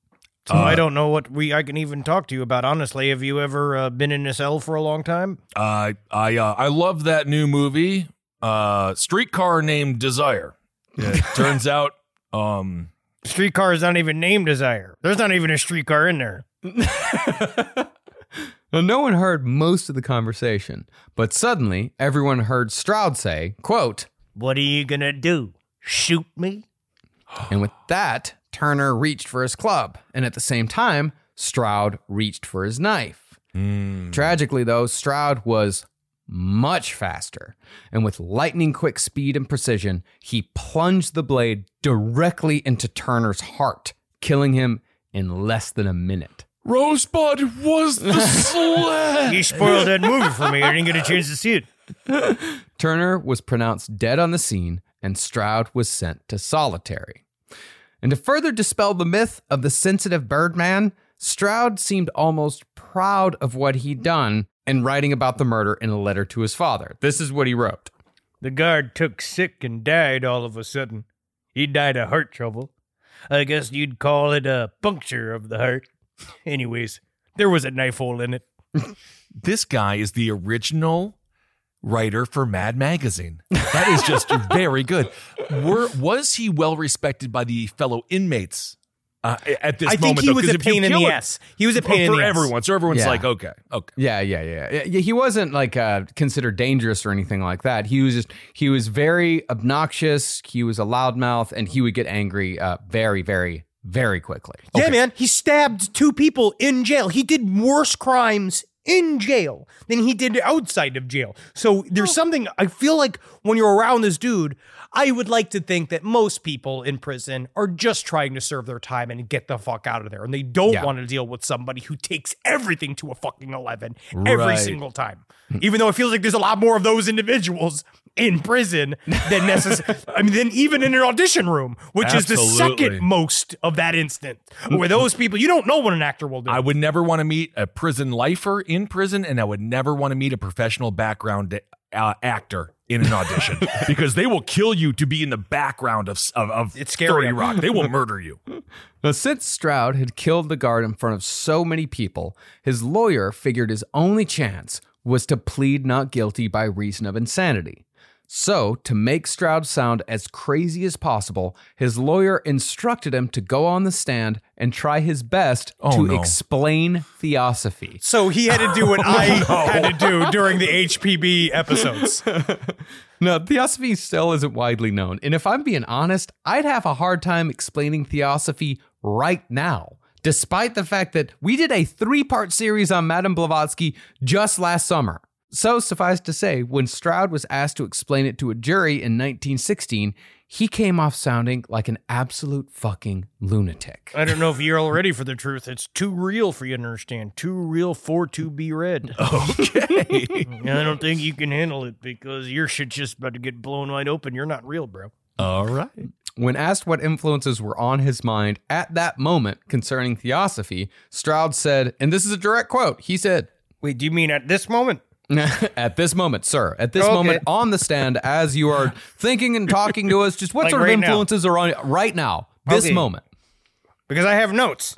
So I don't know what we I can even talk to you about. Honestly, have you ever uh, been in a cell for a long time? Uh, I uh, I love that new movie, uh, Streetcar Named Desire. It turns out, um, Streetcar is not even named Desire. There's not even a streetcar in there. Now, no one heard most of the conversation, but suddenly everyone heard Stroud say, quote, What are you gonna do? Shoot me? And with that, Turner reached for his club, and at the same time, Stroud reached for his knife. Tragically, though, Stroud was much faster, and with lightning quick speed and precision, he plunged the blade directly into Turner's heart, killing him in less than a minute. Rosebud was the sled. You spoiled that movie for me. I didn't get a chance to see it. Turner was pronounced dead on the scene, and Stroud was sent to solitary. And to further dispel the myth of the sensitive Birdman, Stroud seemed almost proud of what he'd done in writing about the murder in a letter to his father. This is what he wrote. The guard took sick and died all of a sudden. He died of heart trouble. I guess you'd call it a puncture of the heart. Anyways, there was a knife hole in it. this guy is the original writer for Mad Magazine. That is just very good. Were, was he well respected by the fellow inmates uh, at this I think he though? was 'Cause a pain in the it- ass. He was a for, pain in for the ass. everyone. So everyone's Yeah. like, okay, okay. Yeah, yeah, yeah, yeah. yeah. He wasn't like uh, considered dangerous or anything like that. He was just he was very obnoxious. He was a loudmouth, and he would get angry uh, very, very, very quickly. Yeah, man. He stabbed two people in jail. He did worse crimes in jail than he did outside of jail. So there's something I feel like when you're around this dude, I would like to think that most people in prison are just trying to serve their time and get the fuck out of there. And they don't Yeah. want to deal with somebody who takes everything to a fucking 11 every Right. single time. Even though it feels like there's a lot more of those individuals in prison than necessary. I mean, than even in an audition room, which is the second most of that instant. Where those people, you don't know what an actor will do. I would never want to meet a prison lifer in prison, and I would never want to meet a professional background uh, actor in an audition because they will kill you to be in the background of of, of It's scary. 30 Rock. They will murder you. Now, since Stroud had killed the guard in front of so many people, his lawyer figured his only chance was to plead not guilty by reason of insanity. So, to make Stroud sound as crazy as possible, his lawyer instructed him to go on the stand and try his best Oh, to no. explain theosophy. so he had to do what oh, I had to do during the HPB episodes. No, theosophy still isn't widely known. And if I'm being honest, I'd have a hard time explaining theosophy right now. despite the fact that we did a three part series on Madame Blavatsky just last summer. So, suffice to say, when Stroud was asked to explain it to a jury in 1916, he came off sounding like an absolute fucking lunatic. I don't know if you're all ready for the truth. It's too real for you to understand. Too real for to be read. Okay. I don't think you can handle it because your shit's just about to get blown wide open. You're not real, bro. All right. When asked what influences were on his mind at that moment concerning theosophy, Stroud said, and this is a direct quote, he said, Wait, do you mean at this moment? at this moment, sir, at this Okay. moment on the stand, as you are thinking and talking to us, just what Like sort of right now. influences are on right now, this Okay. moment? Because I have notes.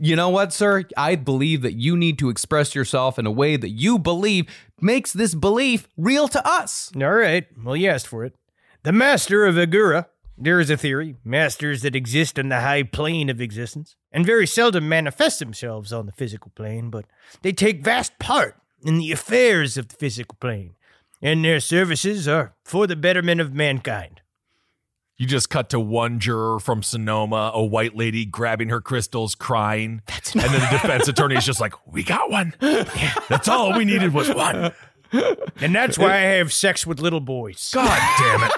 You know what, sir? I believe that you need to express yourself in a way that you believe makes this belief real to us. All right. Well, you asked for it. The master of Agura. There is a theory. Masters that exist on the high plane of existence, and very seldom manifest themselves on the physical plane, but they take vast part in the affairs of the physical plane, and their services are for the betterment of mankind. You just cut to one juror from Sonoma, a white lady grabbing her crystals, crying. and then the defense attorney is just like, We got one. That's all we needed was one. And that's why I have sex with little boys. God damn it.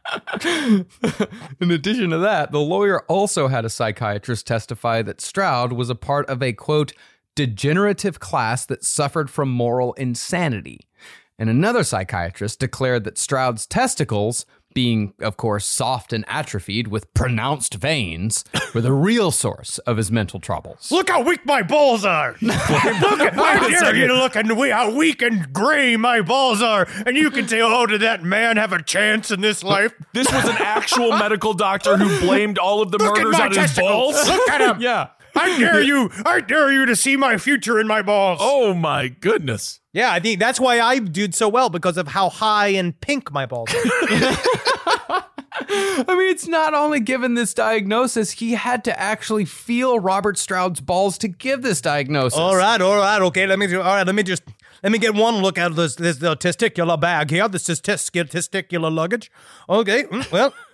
In addition to that, the lawyer also had a psychiatrist testify that Stroud was a part of a quote, degenerative class that suffered from moral insanity. And another psychiatrist declared that Stroud's testicles, being, of course, soft and atrophied with pronounced veins, were the real source of his mental troubles. Look how weak my balls are. look, I dare you to look and we- how weak and gray my balls are, and you can say, "Oh, did that man have a chance in this life?" This was an actual medical doctor who blamed all of the Look murders on his balls. Look at him. Yeah. I dare you. I dare you to see my future in my balls. Oh my goodness. yeah. I think that's why I did so well because of how high and pink my balls. are. I mean, it's not only given this diagnosis, he had to actually feel Robert Stroud's balls to give this diagnosis. all right. All right. Okay. Let me. do- All right. Let me just. Let me get one look at this this the testicular bag here. This is tes- testicular luggage. Okay. mm, Well.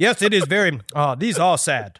Yes, it is very. Oh, these are sad.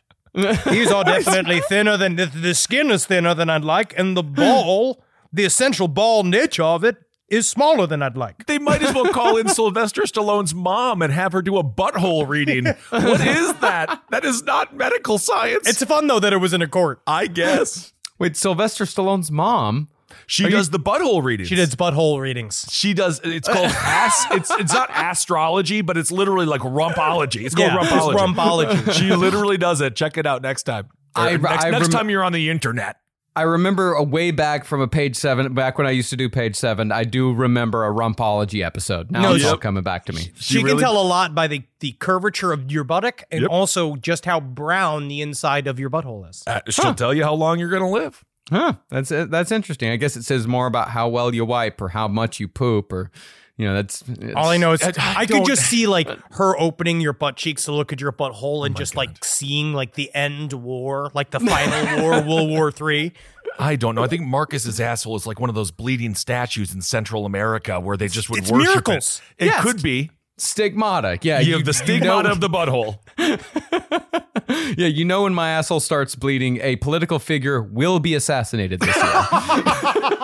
These are definitely thinner than the, the skin is thinner than I'd like, and the ball, the essential ball niche of it, is smaller than I'd like. They might as well call in Sylvester Stallone's mom and have her do a butthole reading. What is that? That is not medical science. It's fun though that it was in a court. I guess. Wait, Sylvester Stallone's mom. She does the butthole readings. She does butthole readings. She does. It's called as. It's it's not astrology, but it's literally like rumpology. It's called Yeah, it's rumpology. rumpology. she literally does it. Check it out next time. Or I- next I next rem- time you're on the internet. I remember a way back from a page seven, back when I used to do page seven. I do remember a rumpology episode. Now No, it's all yep. coming back to me. She, really- can tell a lot by the, the curvature of your buttock and Yep. also just how brown the inside of your butthole is. Uh, she'll tell you how long you're gonna live. Huh? That's uh, that's interesting. I guess it says more about how well you wipe or how much you poop or, you know, that's All I know is I- I, I could just see like her opening your butt cheeks to look at your butthole Oh and just like seeing like the end war, like the final war, World War Three. I don't know. I think Marcus's asshole is like one of those bleeding statues in Central America where they just would It's worship miracles. it. It Yes. could be. Stigmata. Yeah, You have the stigmata of the butthole. yeah, you know when my asshole starts bleeding, a political figure will be assassinated this year.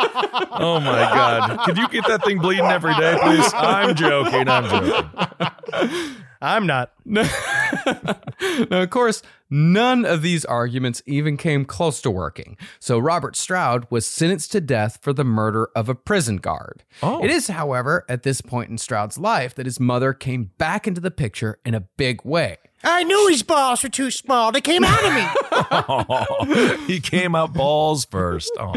Oh my god! Could you get that thing bleeding every day, please? I'm joking. I'm joking. I'm not. now, of course, none of these arguments even came close to working. So Robert Stroud was sentenced to death for the murder of a prison guard. Oh. It is, however, at this point in Stroud's life that his mother came back into the picture in a big way. I knew his balls were too small. They came out of me. Oh, he came out balls first. Oh.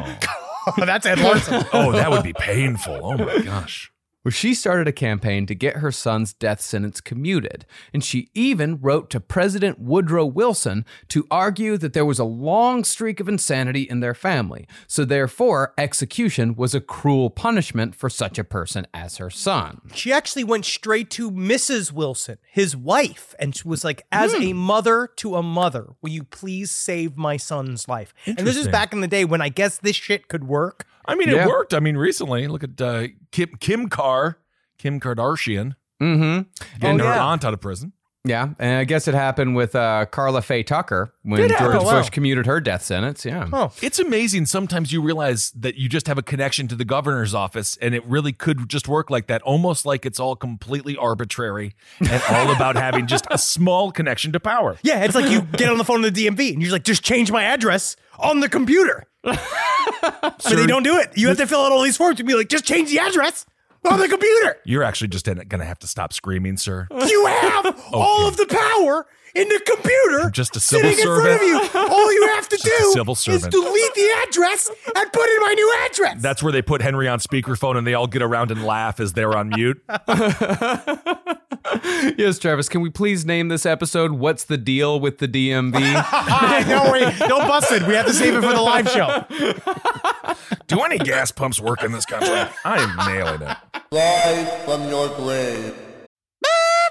That's Ed Larson. oh, that would be painful. Oh my gosh. Well, she started a campaign to get her son's death sentence commuted, and she even wrote to President Woodrow Wilson to argue that there was a long streak of insanity in their family, so therefore execution was a cruel punishment for such a person as her son. She actually went straight to Mrs. Wilson, his wife, and she was like, as a hmm. mother to a mother, will you please save my son's life? And this is back in the day when I guess this shit could work. I mean, Yeah. it worked. I mean, recently, look at uh, Kim Kim Carr, Kim Kardashian, Mm-hmm. getting Oh, her yeah. aunt out of prison. Yeah, and I guess it happened with uh, Karla Faye Tucker when Did George happen, wow. Bush commuted her death sentence. Yeah. Oh. It's amazing. Sometimes you realize that you just have a connection to the governor's office, and it really could just work like that, almost like it's all completely arbitrary and all about having just a small connection to power. Yeah, it's like you get on the phone to the DMV and you're like, just change my address on the computer. but they don't do it. You have to fill out all these forms to be like, just change the address on the computer. You're actually just going to have to stop screaming, sir. You have all of the power in the computer. Just a civil sitting servant. in front of you. All you have to Just do civil is servant. delete the address and put in my new address. That's where they put Henry on speakerphone and they all get around and laugh as they're on mute. yes, Travis. Can we please name this episode "What's the Deal with the DMV"? don't worry, don't bust it. We have to save it for the live show. Do any gas pumps work in this country? I am nailing it. Live from your grave.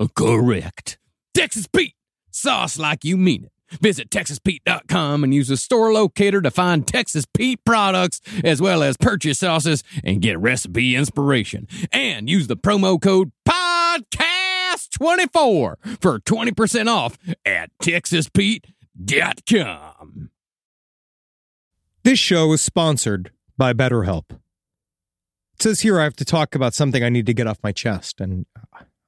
Uh, correct. Texas Pete, sauce like you mean it. Visit TexasPete.com and use the store locator to find Texas Pete products as well as purchase sauces and get recipe inspiration. And use the promo code PODCAST24 for 20% off at TexasPete.com. This show is sponsored by BetterHelp. It says here I have to talk about something I need to get off my chest, and uh,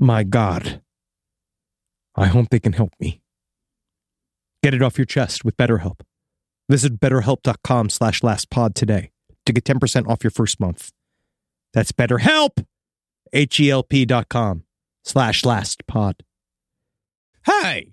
My God. I hope they can help me. Get it off your chest with BetterHelp. Visit betterhelp.com slash lastpod today to get 10% off your first month. That's BetterHelp, H-E-L-P dot com slash lastpod. Hey,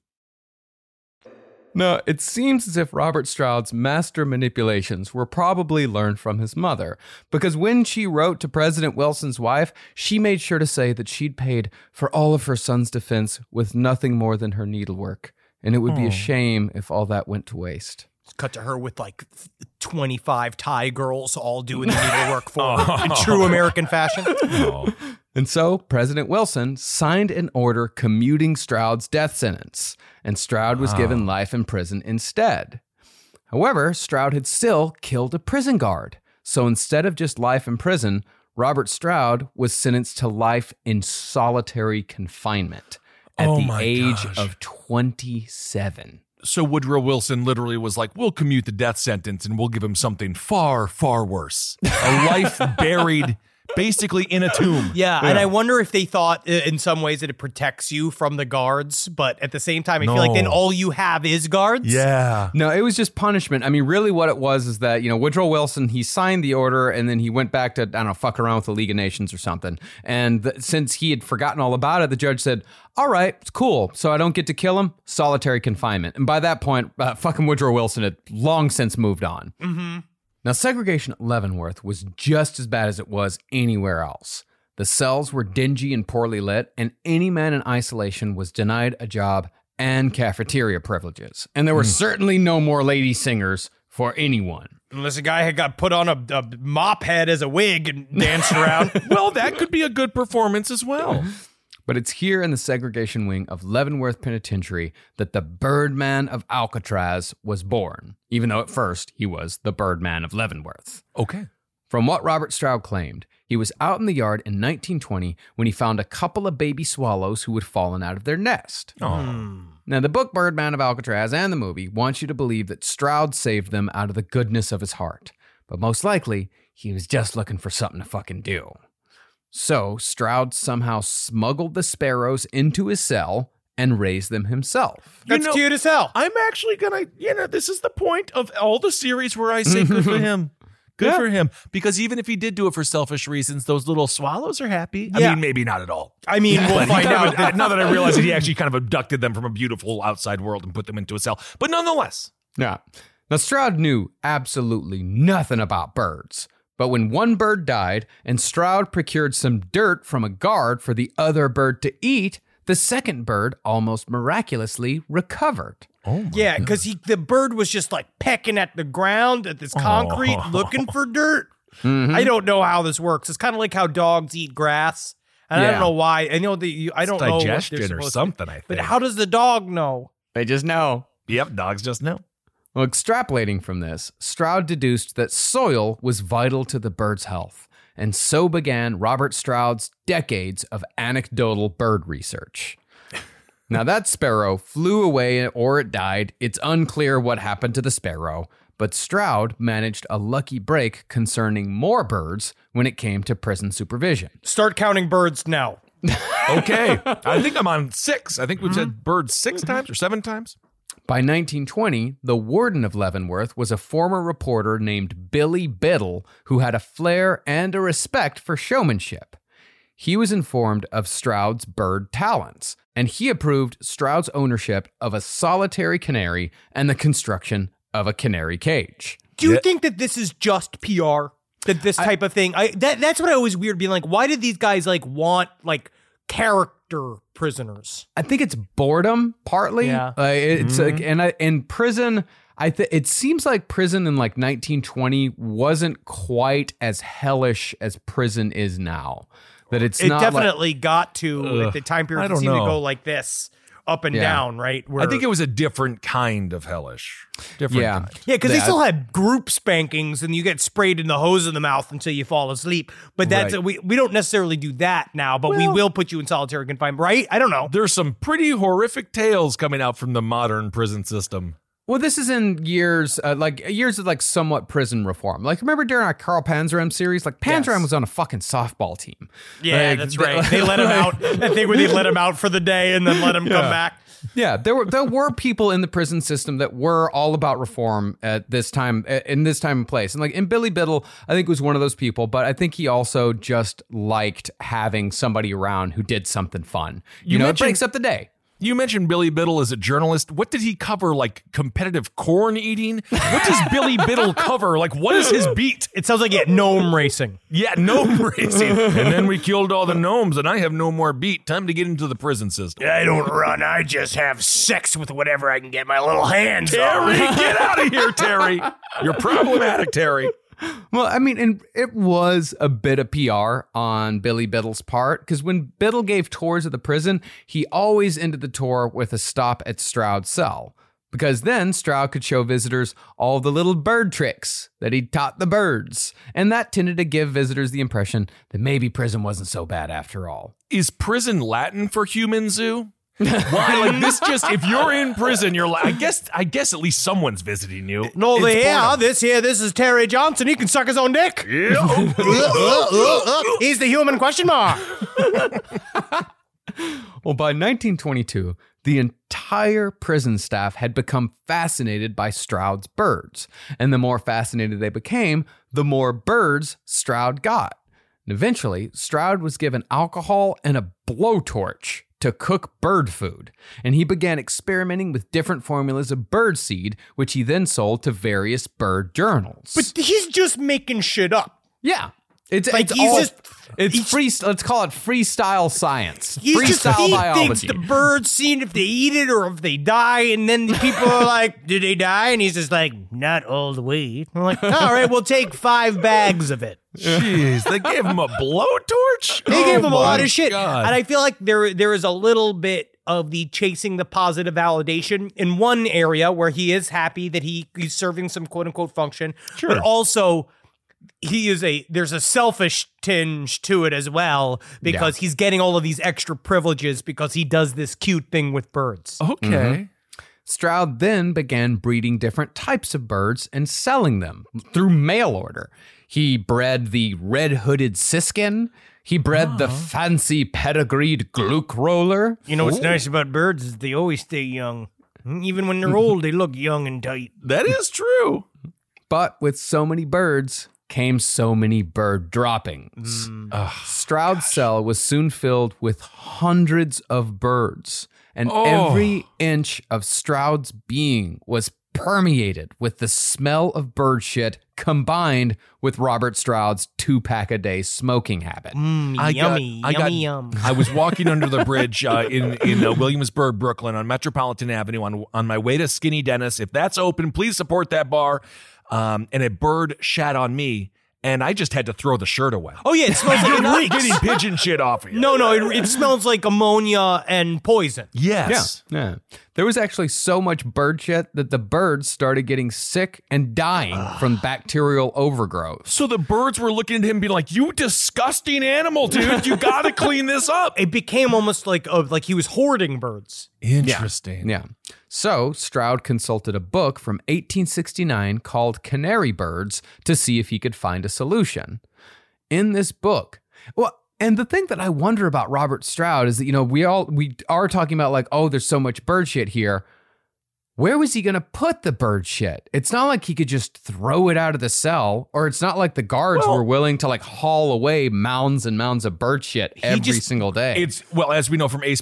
No, it seems as if Robert Stroud's master manipulations were probably learned from his mother, because when she wrote to President Wilson's wife, she made sure to say that she'd paid for all of her son's defense with nothing more than her needlework, and it would be a hmm. shame if all that went to waste. Cut to her with like 25 Thai girls all doing the needlework for her in oh. true American fashion. And so President Wilson signed an order commuting Stroud's death sentence, and Stroud was given ah. life in prison instead. However, Stroud had still killed a prison guard. So instead of just life in prison, Robert Stroud was sentenced to life in solitary confinement at Oh the age gosh. of 27. So Woodrow Wilson literally was like, "We'll commute the death sentence, and we'll give him something far, far worse: a life buried, basically in a tomb." Yeah, and I wonder if they thought uh, in some ways that it protects you from the guards, but at the same time, I feel like then all you have is guards. Yeah. No, it was just punishment. I mean, really, what it was is that, you know, Woodrow Wilson, he signed the order and then he went back to, I don't know, fuck around with the League of Nations or something. And th- since he had forgotten all about it, the judge said, all right, it's cool. So I don't get to kill him, solitary confinement. And by that point, uh, fucking Woodrow Wilson had long since moved on. Now, segregation at Leavenworth was just as bad as it was anywhere else. The cells were dingy and poorly lit, and any man in isolation was denied a job and cafeteria privileges. And there were hmm. certainly no more lady singers for anyone. Unless a guy had got put on a, a mop head as a wig and danced around. Well, that could be a good performance as well. But it's here in the segregation wing of Leavenworth Penitentiary that the Birdman of Alcatraz was born, even though at first he was the Birdman of Leavenworth. Okay. From what Robert Stroud claimed, he was out in the yard in 1920 when he found a couple of baby swallows who had fallen out of their nest. Hmm. Now, the book Birdman of Alcatraz and the movie want you to believe that Stroud saved them out of the goodness of his heart, but most likely he was just looking for something to fucking do. So, Stroud somehow smuggled the sparrows into his cell and raised them himself. That's know- cute as hell. I'm actually gonna, you know, this is the point of all the series where I say good for him. Good for him. Because even if he did do it for selfish reasons, those little swallows are happy. I Yeah. mean, maybe not at all. I mean, we'll find out. that- now that I realize that he actually kind of abducted them from a beautiful outside world and put them into a cell. But nonetheless, Yeah. Now, Stroud knew absolutely nothing about birds. But when one bird died and Stroud procured some dirt from a guard for the other bird to eat, the second bird almost miraculously recovered. Oh yeah, because he the bird was just like pecking at the ground at this concrete, looking for dirt. Mm-hmm. I don't know how this works. It's kind of like how dogs eat grass, and I don't know why. I know that you, I don't know what they're digestion or something, I think. But how does the dog know? They just know. Yep, dogs just know. Well, extrapolating from this, Stroud deduced that soil was vital to the bird's health. And so began Robert Stroud's decades of anecdotal bird research. Now, that sparrow flew away or it died. It's unclear what happened to the sparrow, but Stroud managed a lucky break concerning more birds when it came to prison supervision. Start counting birds now. Okay. I think I'm on six. I think we've said mm-hmm. birds six times or seven times. By 1920, the warden of Leavenworth was a former reporter named Billy Biddle who had a flair and a respect for showmanship. He was informed of Stroud's bird talents, and he approved Stroud's ownership of a solitary canary and the construction of a canary cage. Do you think that this is just PR? That this type of thing? I that that's what I always weird being like, why did these guys like want like character prisoners? I think it's boredom partly. Yeah. Uh, it's like, and I, in prison, I th- it seems like prison in like 1920 wasn't quite as hellish as prison is now. That it's It not like- definitely got to at the time period. I It don't seemed to know. go like this, up and Yeah. down, right? I think it was a different kind of hellish. Different Yeah. kind. Yeah, because they still had group spankings, and you get sprayed in the hose in the mouth until you fall asleep. But that's Right. we we don't necessarily do that now. But we will put you in solitary confinement, right? I don't know. There's some pretty horrific tales coming out from the modern prison system. Well, this is in years, uh, like years of like somewhat prison reform. Like, remember during our Carl Panzram series, like Panzram Yes. was on a fucking softball team. Yeah, Like, that's right. They let him out. That thing where they let him out for the day and then let him come back. Yeah, there were there were people in the prison system that were all about reform at this time in this time and place. And like in Billy Biddle, I think was one of those people, but I think he also just liked having somebody around who did something fun. You, You know, it breaks up the day. You mentioned Billy Biddle as a journalist. What did he cover? Like competitive corn eating? What does Billy Biddle cover? Like, what is his beat? It sounds like yeah, gnome racing. Yeah, gnome racing. And then we killed all the gnomes, and I have no more beat. Time to get into the prison system. I don't run. I just have sex with whatever I can get my little hands on. Terry, get out of here, Terry. You're problematic, Terry. Well, I mean, and it was a bit of PR on Billy Biddle's part because when Biddle gave tours of the prison, he always ended the tour with a stop at Stroud's cell. Because then Stroud could show visitors all the little bird tricks that he'd taught the birds. And that tended to give visitors the impression that maybe prison wasn't so bad after all. Is prison Latin for human zoo? Why? Like this? Just if you're in prison, you're like. I guess. I guess at least someone's visiting you. No, It's the, yeah, boredom. this here, this is Terry Johnson. He can suck his own dick. He's the human question mark. Well, by 1922, the entire prison staff had become fascinated by Stroud's birds. And the more fascinated they became, the more birds Stroud got. And eventually, Stroud was given alcohol and a blowtorch to cook bird food. And he began experimenting with different formulas of bird seed, which he then sold to various bird journals. But he's just making shit up. yeah. It's, Like, it's he's all, just- it's he's- free let's call it freestyle science He's just, he biology thinks the birds seen if they eat it or if they die, and then the people are like, "Did they die?" And he's just like, "Not all the way." I'm like, "All right, we'll take five bags of it." Jeez, they gave him a blowtorch. They Oh gave him a oh lot of shit, God. and I feel like there there is a little bit of the chasing the positive validation in one area where he is happy that he he's serving some quote unquote function, but also he is a there's a selfish tinge to it as well because he's getting all of these extra privileges because he does this cute thing with birds. okay. Mm-hmm. Stroud then began breeding different types of birds and selling them through mail order. He bred the red hooded siskin. He bred the uh-huh. fancy pedigreed gluck roller. You know what's nice about birds is they always stay young. Hmm? Even when they're mm-hmm. old, they look young and tight. That is true. But with so many birds came so many bird droppings. Stroud's cell was soon filled with hundreds of birds, and Oh. every inch of Stroud's being was permeated with the smell of bird shit combined with Robert Stroud's two pack a day smoking habit. I got- yummy, I got- yummy, yum. I was walking under the bridge uh, in in uh, Williamsburg, Brooklyn, on Metropolitan Avenue, on on my way to Skinny Dennis. If that's open, please support that bar. Um, and a bird shat on me, and I just had to throw the shirt away. Oh yeah, it smells like You're it not reeks. getting pigeon shit off of you. No, no, it, it smells like ammonia and poison. Yes. Yeah. yeah. There was actually so much bird shit that the birds started getting sick and dying from bacterial overgrowth. So the birds were looking at him, being like, "You disgusting animal, dude! You got to clean this up." It became almost like uh, like he was hoarding birds. Interesting. Yeah. So Stroud consulted a book from 1869 called Canary Birds to see if he could find a solution. In this book, well, and the thing that I wonder about Robert Stroud is that, you know, we all we are talking about like, oh, there's so much bird shit here. Where was he going to put the bird shit? It's not like he could just throw it out of the cell, or it's not like the guards Well- were willing to like haul away mounds and mounds of bird shit every just- single day. It's well, as we know from Ace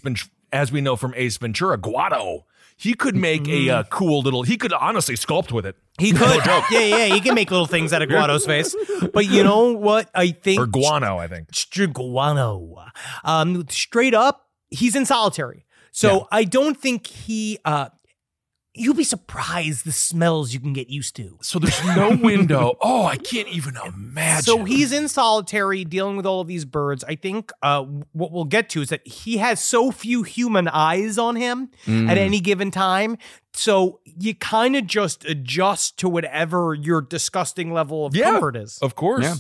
as we know from Ace Ventura, Guado. He could make a uh, cool little. He could honestly sculpt with it. He could, yeah, yeah, he can make little things out of Guado's face. But you know what? I think Or guano, I think. St- Guano. Um, straight up, he's in solitary. So I don't think he uh you'll be surprised the smells you can get used to. So there's no window. Oh, I can't even imagine. So he's in solitary dealing with all of these birds. I think uh, what we'll get to is that he has so few human eyes on him Mm. at any given time. So you kind of just adjust to whatever your disgusting level of Yeah, comfort is. Of course. Yeah.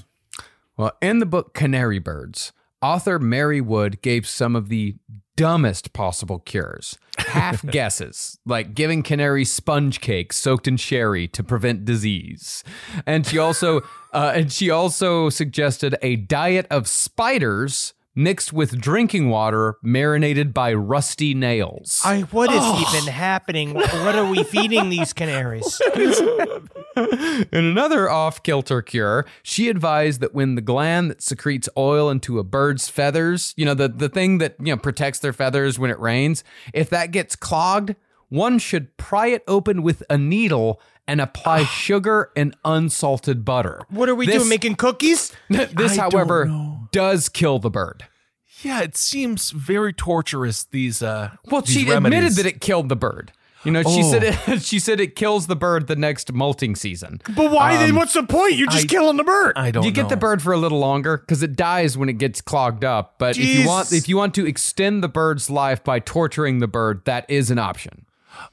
Well, in the book Canary Birds, author Mary Wood gave some of the dumbest possible cures. Half guesses, like giving canaries sponge cake soaked in sherry to prevent disease. And she also uh, and she also suggested a diet of spiders mixed with drinking water marinated by rusty nails. I, what is oh. even happening? What are we feeding these canaries? In another off kilter cure, she advised that when the gland that secretes oil into a bird's feathers, you know, the, the thing that, you know, protects their feathers when it rains, if that gets clogged, one should pry it open with a needle and apply sugar and unsalted butter. What are we This- doing? Making cookies? This, I don't however, know. does kill the bird. Yeah, it seems very torturous. These uh, Well, these she remedies. admitted that it killed the bird. You know, she Oh. said it, she said it kills the bird the next molting season. But why then? Um, What's the point? You're just I- killing the bird. I don't. you get the bird for a little longer because it dies when it gets clogged up. But if you want, if you want to extend the bird's life by torturing the bird, that is an option.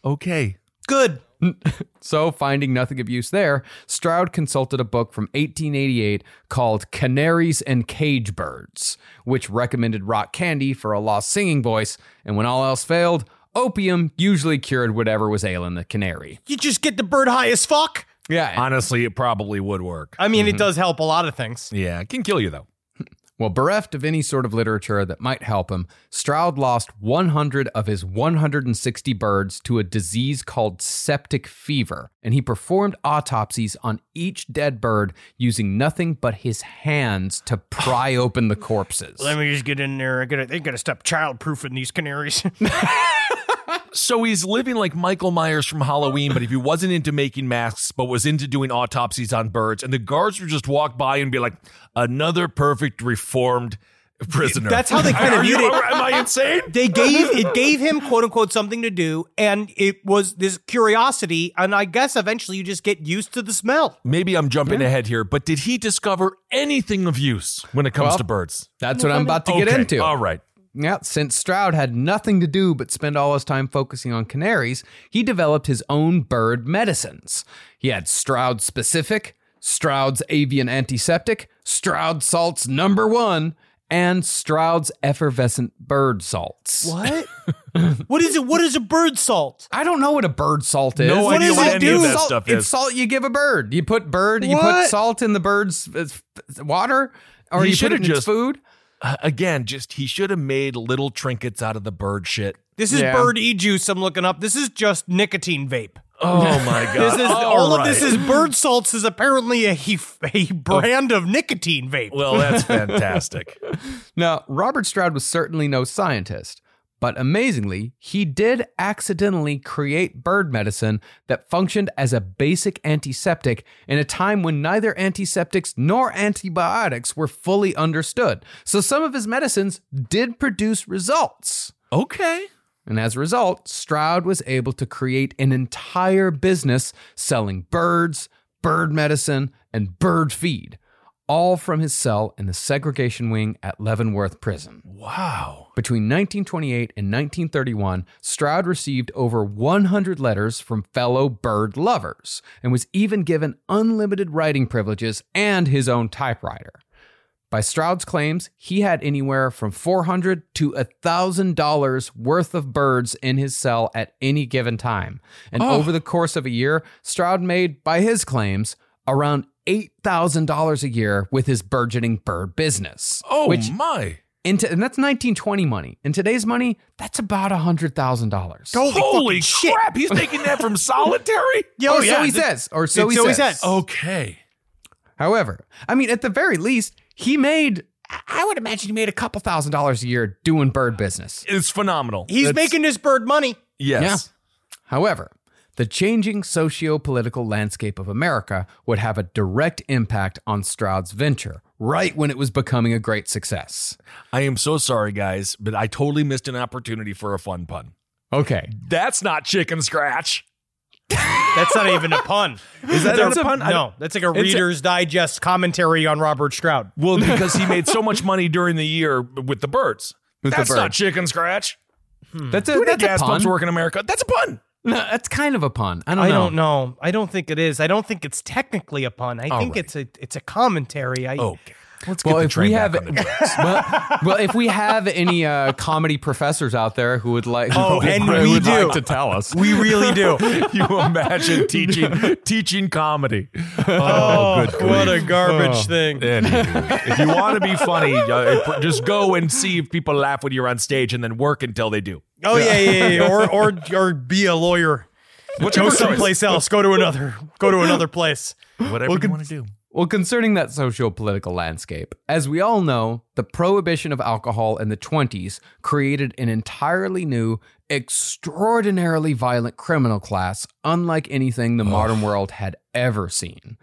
Okay. Good. So, finding nothing of use there, Stroud consulted a book from 1888 called Canaries and Cage Birds, which recommended rock candy for a lost singing voice, and when all else failed, opium usually cured whatever was ailing the canary. You just get the bird high as fuck. Yeah. Honestly, it probably would work. I mean, it mm-hmm. does help a lot of things. Yeah, it can kill you though. Well, bereft of any sort of literature that might help him, Stroud lost 100 of his 160 birds to a disease called septic fever, and he performed autopsies on each dead bird using nothing but his hands to pry open the corpses. Let me just get in there. I gotta, they gotta stop child-proofing these canaries. So he's living like Michael Myers from Halloween, but if he wasn't into making masks, but was into doing autopsies on birds, and the guards would just walk by and be like, "Another perfect reformed prisoner." That's how they kind of Are viewed it. Am I insane? they gave it gave him quote unquote something to do, and it was this curiosity. And I guess eventually you just get used to the smell. Maybe I'm jumping ahead here, but did he discover anything of use when it comes Well, to birds? That's what I'm about to get Okay, into. All right. Yeah, since Stroud had nothing to do but spend all his time focusing on canaries, he developed his own bird medicines. He had Stroud specific, Stroud's avian antiseptic, Stroud salts number one, and Stroud's effervescent bird salts. What? what is it? What is a bird salt? I don't know what a bird salt is. No What idea does what it any of that Salt- stuff It's salt you give a bird. You put bird, What? you put salt in the bird's uh, water, or He you put it in its food. Uh, again, just he should have made little trinkets out of the bird shit. This is Yeah. bird e juice. I'm looking up. This is just nicotine vape. Oh my god! This is all of this is bird salts is apparently a a brand of nicotine vape. Well, that's fantastic. Now, Robert Stroud was certainly no scientist, but amazingly, he did accidentally create bird medicine that functioned as a basic antiseptic in a time when neither antiseptics nor antibiotics were fully understood. So some of his medicines did produce results. Okay. And as a result, Stroud was able to create an entire business selling birds, bird medicine, and bird feed, all from his cell in the segregation wing at Leavenworth Prison. Wow. Between 1928 and 1931, Stroud received over 100 letters from fellow bird lovers and was even given unlimited writing privileges and his own typewriter. By Stroud's claims, he had anywhere from 400 to $1,000 worth of birds in his cell at any given time. And oh. over the course of a year, Stroud made, by his claims, around $8,000 a year with his burgeoning bird business. Oh which my. into, and that's 1920 money. In today's money, that's about $100,000. Holy, Holy shit. crap! He's making that from solitary. Yo, oh, or yeah, so he th- says. Or so, he, so he says. says. Okay. However, I mean, at the very least, he made, I would imagine he made a couple thousand dollars a year doing bird business. It's phenomenal. He's That's- making his bird money. yes. However, the changing socio political landscape of America would have a direct impact on Stroud's venture right when it was becoming a great success. I am so sorry, guys, but I totally missed an opportunity for a fun pun. Okay. That's not chicken scratch. That's not even a pun. Is that That's a pun? I No, that's like a It's a- Reader's Digest commentary on Robert Stroud. Well, because he made so much money during the year with the birds. With the that's not chicken scratch. That's a, Do that's a gas pun. pumps work in America? That's a pun. No, that's kind of a pun. I don't I know. don't know. I don't think it is. I don't think it's technically a pun. I All think right. it's a it's a commentary. I Okay. Let's Well, get the if train we have, on the tracks. well, well, if we have any uh, comedy professors out there who would like, who Oh, would, and we would do. like to tell us, we really do. you imagine teaching teaching comedy. Oh, good what a grief. garbage thing. Anywho, if you want to be funny, uh, just go and see if people laugh when you're on stage, and then work until they do. Oh yeah, yeah, yeah. Or or or be a lawyer. What's Go your choice? someplace else. Go to another. Go to another place. Whatever you want to do. Well, concerning that socio political landscape, as we all know, the prohibition of alcohol in the 20s created an entirely new, extraordinarily violent criminal class, unlike anything the modern world had ever seen.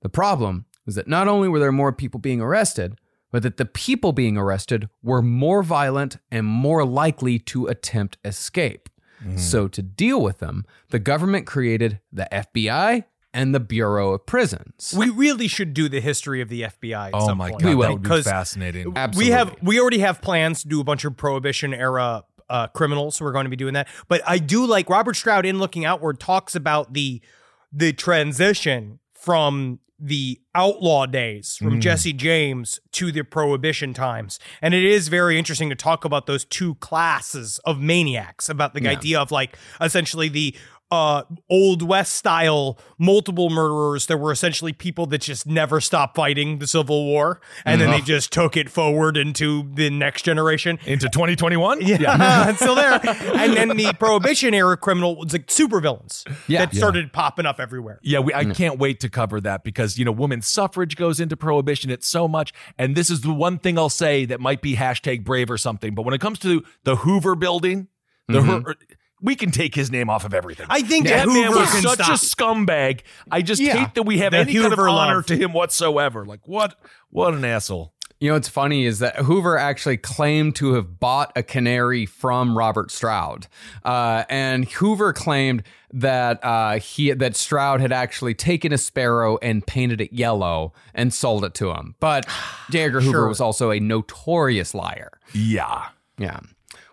The problem was that not only were there more people being arrested, but that the people being arrested were more violent and more likely to attempt escape. Mm. So, to deal with them, the government created the FBI and the Bureau of Prisons. We really should do the history of the FBI. At Oh some my point. god, We will. that would be fascinating. Absolutely. We have we already have plans to do a bunch of prohibition era uh, criminals, so we're going to be doing that. But I do like Robert Stroud in Looking Outward talks about the the transition from the outlaw days from Jesse James to the prohibition times. And it is very interesting to talk about those two classes of maniacs, about the idea of like essentially the uh old west style multiple murderers that were essentially people that just never stopped fighting the civil war and then they just took it forward into the next generation Into 2021? yeah, it's still there. And then the Prohibition era criminal was like supervillains Yeah. that started popping up everywhere. Yeah, we, I can't wait to cover that because, you know, women's suffrage goes into prohibition. It's so much. And this is the one thing I'll say that might be hashtag brave or something. But when it comes to the Hoover building, the Hoo- we can take his name off of everything. I think that man was can such stop. a scumbag. I just Yeah. hate that we have The any kind of honor love. to him whatsoever. Like, what? What an asshole. You know what's funny is that Hoover actually claimed to have bought a canary from Robert Stroud, uh, and Hoover claimed that uh, he that Stroud had actually taken a sparrow and painted it yellow and sold it to him. But J. Edgar Hoover Sure. was also a notorious liar. Yeah. Yeah.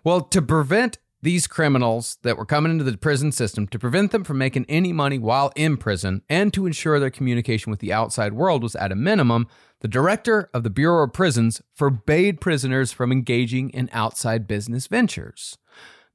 Well, to prevent these criminals that were coming into the prison system, to prevent them from making any money while in prison, and to ensure their communication with the outside world was at a minimum, the director of the Bureau of Prisons forbade prisoners from engaging in outside business ventures.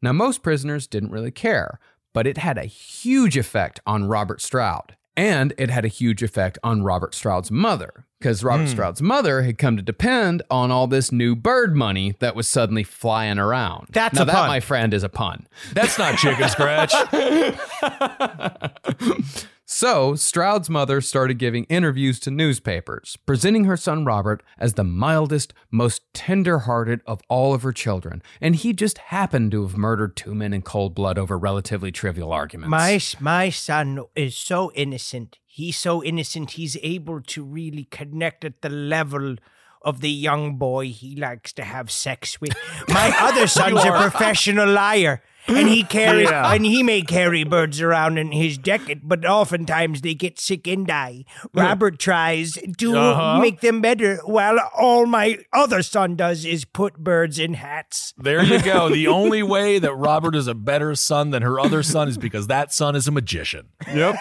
Now, most prisoners didn't really care, but it had a huge effect on Robert Stroud. And it had a huge effect on Robert Stroud's mother, because Robert hmm. Stroud's mother had come to depend on all this new bird money that was suddenly flying around. That's now a that, pun. my friend, is a pun. That's not chicken scratch. So, Stroud's mother started giving interviews to newspapers, presenting her son Robert as the mildest, most tender hearted of all of her children, and he just happened to have murdered two men in cold blood over relatively trivial arguments. My my son is so innocent. He's so innocent. He's able to really connect at the level of the young boy he likes to have sex with. My other son's a professional liar. And he carries, Yeah. and he may carry birds around in his jacket, but oftentimes they get sick and die. Robert tries to Uh-huh. make them better, while all my other son does is put birds in hats. There you go. The only way that Robert is a better son than her other son is because that son is a magician. Yep.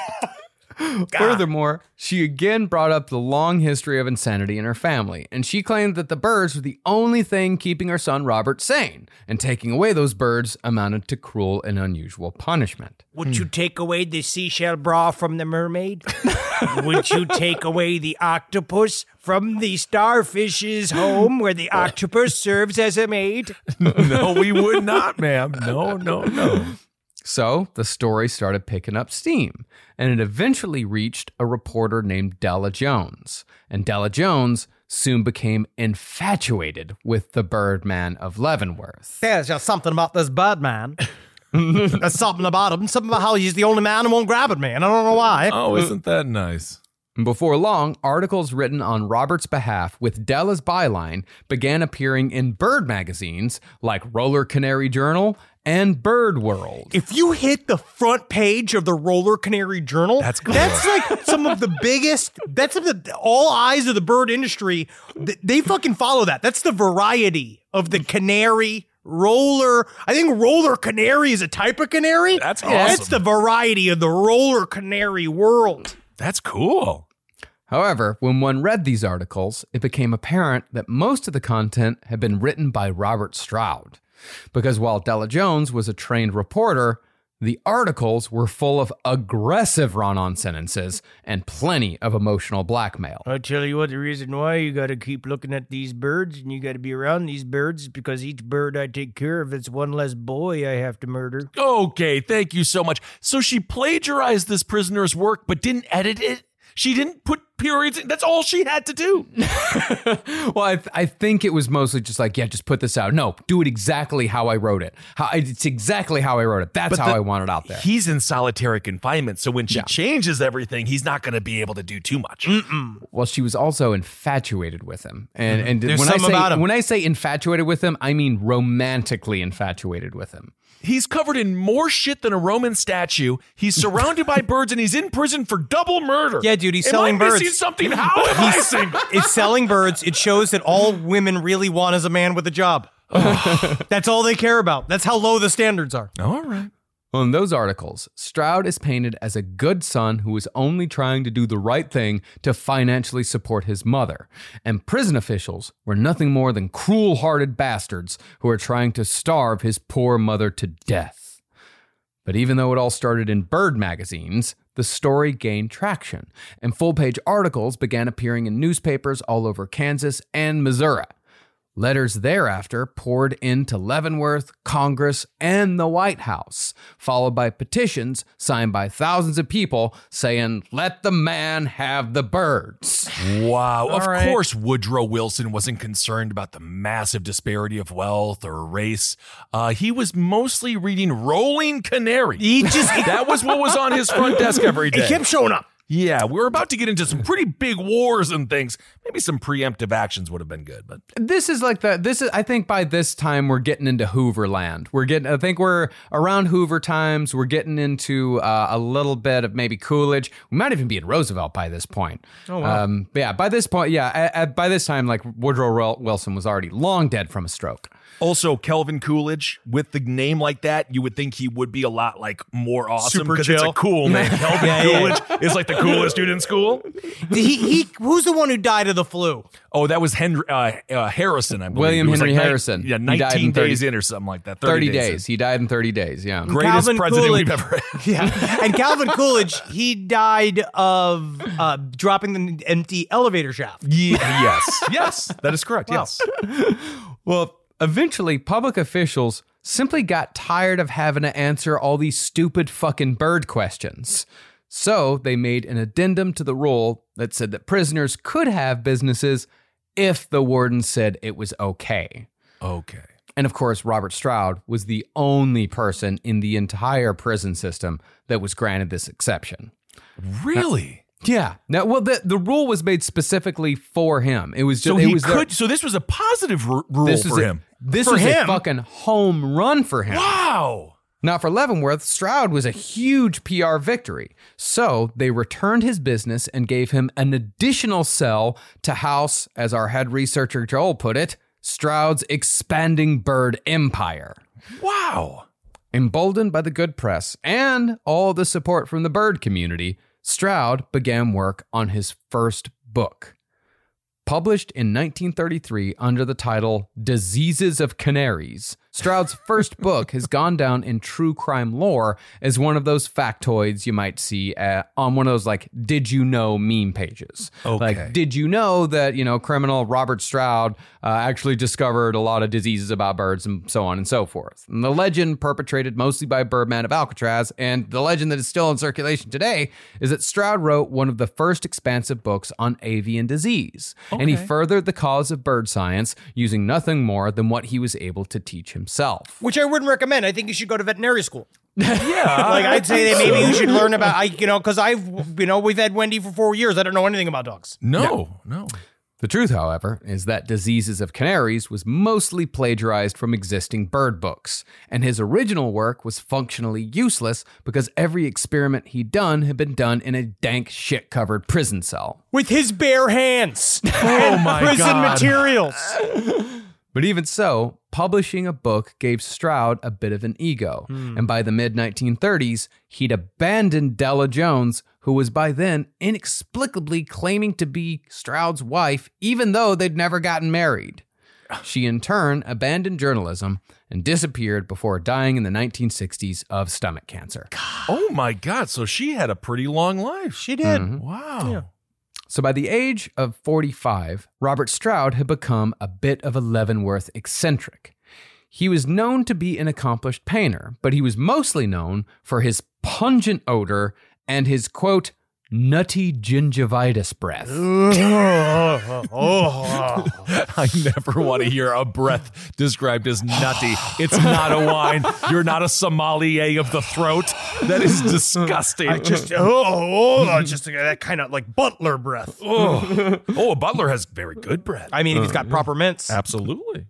Furthermore, she again brought up the long history of insanity in her family, and she claimed that the birds were the only thing keeping her son Robert sane, and taking away those birds amounted to cruel and unusual punishment. Would you hmm. take away the seashell bra from the mermaid? Would you take away the octopus from the starfish's home where the octopus serves as a maid? No, we would not, ma'am. No, no, no. So the story started picking up steam, and it eventually reached a reporter named Della Jones. And Della Jones soon became infatuated with the Birdman of Leavenworth. There's just something about this Birdman. There's something about him. Something about how he's the only man who won't grab at me, and I don't know why. Oh, isn't that nice? Before long, articles written on Robert's behalf with Della's byline began appearing in bird magazines like Roller Canary Journal and Bird World. If you hit the front page of the Roller Canary Journal, That's cool. that's like some of the biggest. That's the all eyes of the bird industry. th- They fucking follow that. That's the variety of the canary roller. I think roller canary is a type of canary. That's That's awesome. the variety of the roller canary world. That's cool. However, when one read these articles, it became apparent that most of the content had been written by Robert Stroud. Because while Della Jones was a trained reporter, the articles were full of aggressive run on sentences and plenty of emotional blackmail. I'll tell you what, the reason why you got to keep looking at these birds and you got to be around these birds is because each bird I take care of, it's one less boy I have to murder. Okay, thank you so much. So she plagiarized this prisoner's work but didn't edit it? She didn't put periods in. That's all she had to do. well, I, I think it was mostly just like, yeah, just put this out. No, do it exactly how I wrote it. How, it's exactly how I wrote it. That's But how the- I want it out there. He's in solitary confinement, so when she changes everything, he's not going to be able to do too much. Well, she was also infatuated with him, and mm-hmm. and There's when I say about him. when I say infatuated with him, I mean romantically infatuated with him. He's covered in more shit than a Roman statue. He's surrounded by birds, and he's in prison for double murder. Yeah, dude, he's Am selling I birds. missing something? How am I? It's selling birds. It shows that all women really want is a man with a job. That's all they care about. That's how low the standards are. All right. Well, in those articles, Stroud is painted as a good son who is only trying to do the right thing to financially support his mother, and prison officials were nothing more than cruel-hearted bastards who are trying to starve his poor mother to death. But even though it all started in bird magazines, the story gained traction, and full page articles began appearing in newspapers all over Kansas and Missouri. Letters thereafter poured into Leavenworth, Congress, and the White House, followed by petitions signed by thousands of people saying, Let the man have the birds. Wow. of right. course, Woodrow Wilson wasn't concerned about the massive disparity of wealth or race. Uh, he was mostly reading Rolling Canary. He just that was what was on his front desk every day. he kept showing up. Yeah, we're about to get into some pretty big wars and things. Maybe some preemptive actions would have been good, but This is like the this is I think by this time we're getting into Hoover land. We're getting I think we're around Hoover times. We're getting into uh, a little bit of maybe Coolidge. We might even be in Roosevelt by this point. Oh wow. Um, but yeah, by this point, yeah, at, at- by this time, like Woodrow Wilson was already long dead from a stroke. Also, Kelvin Coolidge, with the name like that, you would think he would be a lot like more awesome Super because it's a cool name. Kelvin Yeah, yeah. Coolidge is like the coolest dude in school. He, he who's the one who died of the flu? Oh, that was Henry uh, uh, Harrison, I believe. William It was Henry like nine- Harrison. yeah, He died in nineteen 30 days in or something like that. 30, Thirty, days. He died in 30 days. Yeah. Greatest Calvin president Coolidge. we've ever had. Yeah, and Calvin Coolidge, he died of uh, dropping the empty elevator shaft. Ye- yes, yes, that is correct. Yes. Well, eventually, public officials simply got tired of having to answer all these stupid fucking bird questions. So they made an addendum to the rule that said that prisoners could have businesses if the warden said it was okay. Okay. And of course, Robert Stroud was the only person in the entire prison system that was granted this exception. Really? Yeah. Now, well, the, the rule was made specifically for him. It was just, So he their- could. So this was a positive r- rule this for a, him. This For was a fucking home run for him. Wow. Now, for Leavenworth, Stroud was a huge PR victory. So they returned his business and gave him an additional cell to house, as our head researcher Joel put it, Stroud's expanding bird empire. Wow. Emboldened by the good press and all the support from the bird community, Stroud began work on his first book. Published in 1933 under the title Diseases of Canaries, Stroud's first book has gone down in true crime lore as one of those factoids you might see uh, on one of those like "Did you know?" meme pages. Okay. Like, did you know that you know criminal Robert Stroud uh, actually discovered a lot of diseases about birds and so on and so forth? And the legend, perpetrated mostly by Birdman of Alcatraz, and the legend that is still in circulation today, is that Stroud wrote one of the first expansive books on avian disease, and he furthered the cause of bird science using nothing more than what he was able to teach himself. Which I wouldn't recommend. I think you should go to veterinary school. Yeah. Like I'd say that maybe you should learn about I you know because I've you know we've had Wendy for four years. I don't know anything about dogs. No. No. The truth, however, is that Diseases of Canaries was mostly plagiarized from existing bird books, and his original work was functionally useless because every experiment he'd done had been done in a dank, shit covered prison cell. With his bare hands. Oh my Prison God. materials. But even so, publishing a book gave Stroud a bit of an ego, hmm. and by the mid 1930s, he'd abandoned Della Jones, who was by then inexplicably claiming to be Stroud's wife, even though they'd never gotten married. She in turn abandoned journalism and disappeared before dying in the 1960s of stomach cancer. Oh my God. So she had a pretty long life. She did. Mm-hmm. Wow. So by the age of 45, Robert Stroud had become a bit of a Leavenworth eccentric. He was known to be an accomplished painter, but he was mostly known for his pungent odor and his quote, nutty gingivitis breath. I never want to hear a breath described as nutty. It's not a wine. You're not a sommelier of the throat. That is disgusting. I just oh, oh, oh just that kind of like butler breath. oh. oh, a butler has very good breath. I mean, if he's got uh, proper mints. Absolutely.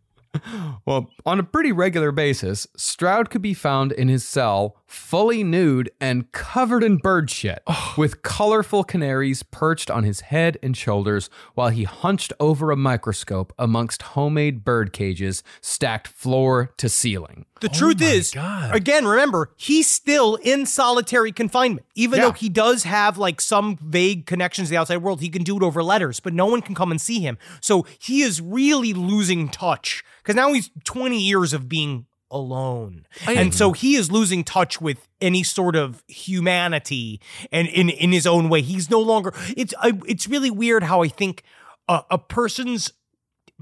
Well, on a pretty regular basis, Stroud could be found in his cell, fully nude and covered in bird shit, with colorful canaries perched on his head and shoulders while he hunched over a microscope amongst homemade bird cages stacked floor to ceiling. The truth oh is, God. again, remember, he's still in solitary confinement. Even Yeah. though he does have like some vague connections to the outside world, he can do it over letters, but no one can come and see him. So he is really losing touch because now he's 20 years of being alone. and so he is losing touch with any sort of humanity and in, in his own way. He's no longer, it's, I, it's really weird how I think a, a person's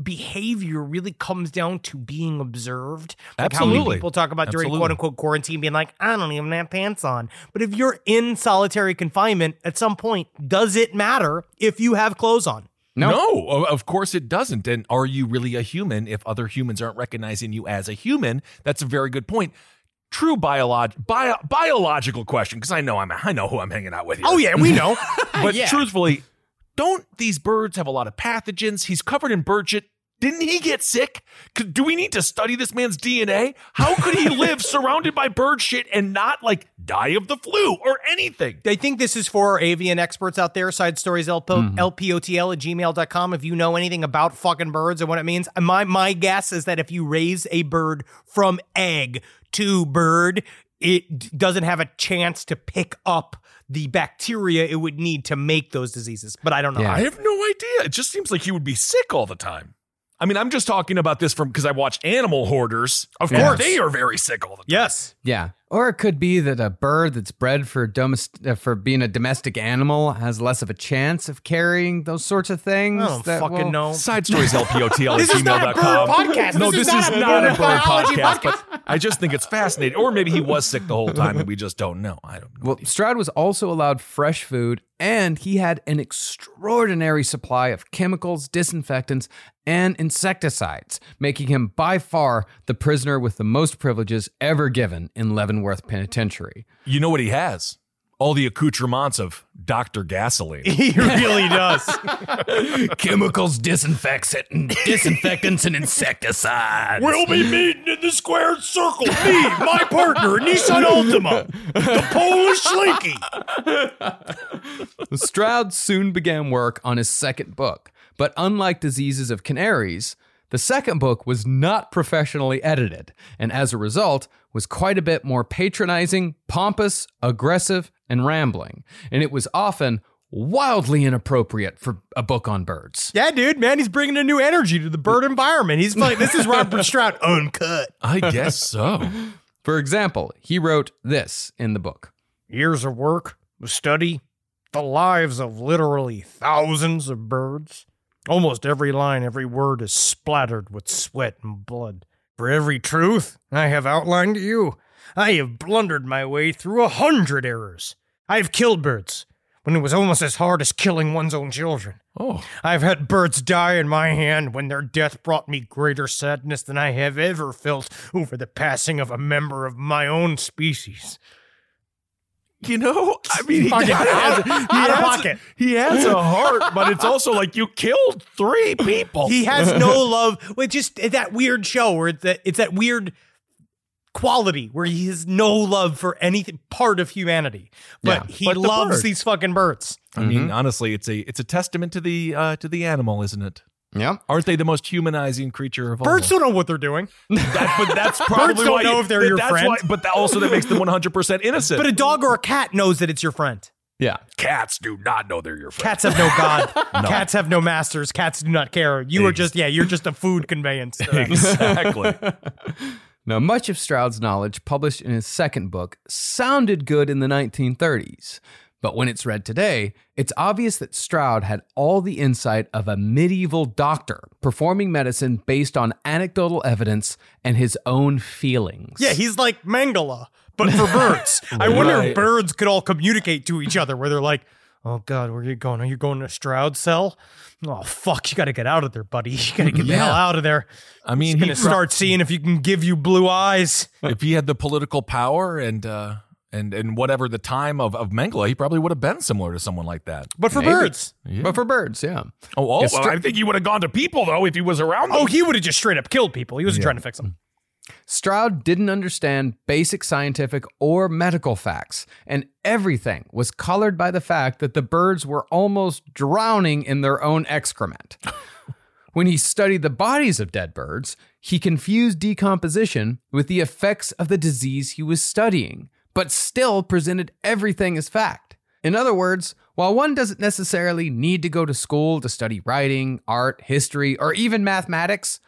behavior really comes down to being observed. Like how many Absolutely. people talk about during Absolutely. quote unquote quarantine being like, I don't even have pants on. But if you're in solitary confinement at some point, does it matter if you have clothes on? No. No, of course it doesn't. And are you really a human if other humans aren't recognizing you as a human? That's a very good point. True biolog- bio- biological question because I know I'm I know who I'm hanging out with here. Oh yeah, we know. but truthfully, don't these birds have a lot of pathogens? He's covered in bird shit. Didn't he get sick? Do we need to study this man's DNA? How could he live surrounded by bird shit and not like die of the flu or anything? I think this is for our avian experts out there. Side stories LPO, lpotl mm-hmm. at gmail.com. If you know anything about fucking birds and what it means, my my guess is that if you raise a bird from egg to bird, it doesn't have a chance to pick up the bacteria it would need to make those diseases. But I don't know. Yeah. I have no idea. It just seems like he would be sick all the time. I mean, I'm just talking about this from because I watch Animal Hoarders. Of Yeah. course, they are very sick all the time. Yes. Yeah. Or it could be that a bird that's bred for domest- uh, for being a domestic animal has less of a chance of carrying those sorts of things. I don't that fucking will- know. Side stories LPOTL at This is not a bird gmail.com. podcast. No, This this, is is, not a bird bird podcast, but I just think it's fascinating. Or maybe he was sick the whole time and we just don't know. I don't know. Well, Stroud was also allowed fresh food, and he had an extraordinary supply of chemicals, disinfectants, and insecticides, making him by far the prisoner with the most privileges ever given in Leavenworth Penitentiary. you know what he has? All the accoutrements of Dr. Gasoline. He really does. Chemicals, disinfectants, and disinfectants, and insecticides. We'll be meeting in the squared circle. Me, my partner, Nissan Altima, the Polish Slinky. Stroud soon began work on his second book, but unlike Diseases of Canaries, the second book was not professionally edited, and as a result, was quite a bit more patronizing, pompous, aggressive, and rambling. And it was often wildly inappropriate for a book on birds. Yeah, dude, man, he's bringing a new energy to the bird environment. He's like, this is Robert Stroud uncut. I guess so. For example, he wrote this in the book. Years of work, of study, the lives of literally thousands of birds. Almost every line, every word is splattered with sweat and blood. For every truth I have outlined to you, I have blundered my way through a hundred errors. I have killed birds when it was almost as hard as killing one's own children. Oh, I've had birds die in my hand when their death brought me greater sadness than I have ever felt over the passing of a member of my own species. You know, I mean, he, Fucking kinda has, he, out has, pocket. he has a heart, but it's also like you killed three people. He has no love. With just that weird show where it's that it's that weird quality where he has no love for any part of humanity, but Yeah. he But the loves bird. these fucking birds. I mean, honestly, it's a it's a testament to the uh, to the animal, isn't it? Yeah. Aren't they the most humanizing creature of all? Birds don't know what they're doing, That, but that's probably Birds don't why know you- if they're your that's friend. Why, but that also that makes them 100 percent innocent. but a dog or a cat knows that it's your friend. Yeah. cats do not know they're your friend. Cats have no god. Cats have no masters. Cats do not care. You are just yeah, you're just a food conveyance. to exactly. Now, much of Stroud's knowledge, published in his second book, sounded good in the 1930s. But when it's read today, it's obvious that Stroud had all the insight of a medieval doctor performing medicine based on anecdotal evidence and his own feelings. Yeah, he's like Mengele, but for birds. I wonder Right. if birds could all communicate to each other where they're like, oh God, where are you going? Are you going to Stroud's cell? Oh, fuck, you got to get out of there, buddy. You got to get the hell out of there. I mean, He's he going to pro- start seeing if you can give you blue eyes. if he had the political power and uh, and and whatever the time of of Mengele, he probably would have been similar to someone like that. But for Maybe. birds. But for birds, yeah. Oh, oh Yeah, well, Stra- I think he would have gone to people though if he was around. Them. Oh, he would have just straight up killed people. He wasn't trying to fix them. Mm. Stroud didn't understand basic scientific or medical facts, and everything was colored by the fact that the birds were almost drowning in their own excrement. when he studied the bodies of dead birds, he confused decomposition with the effects of the disease he was studying, but still presented everything as fact. In other words, while one doesn't necessarily need to go to school to study writing, art, history, or even mathematics,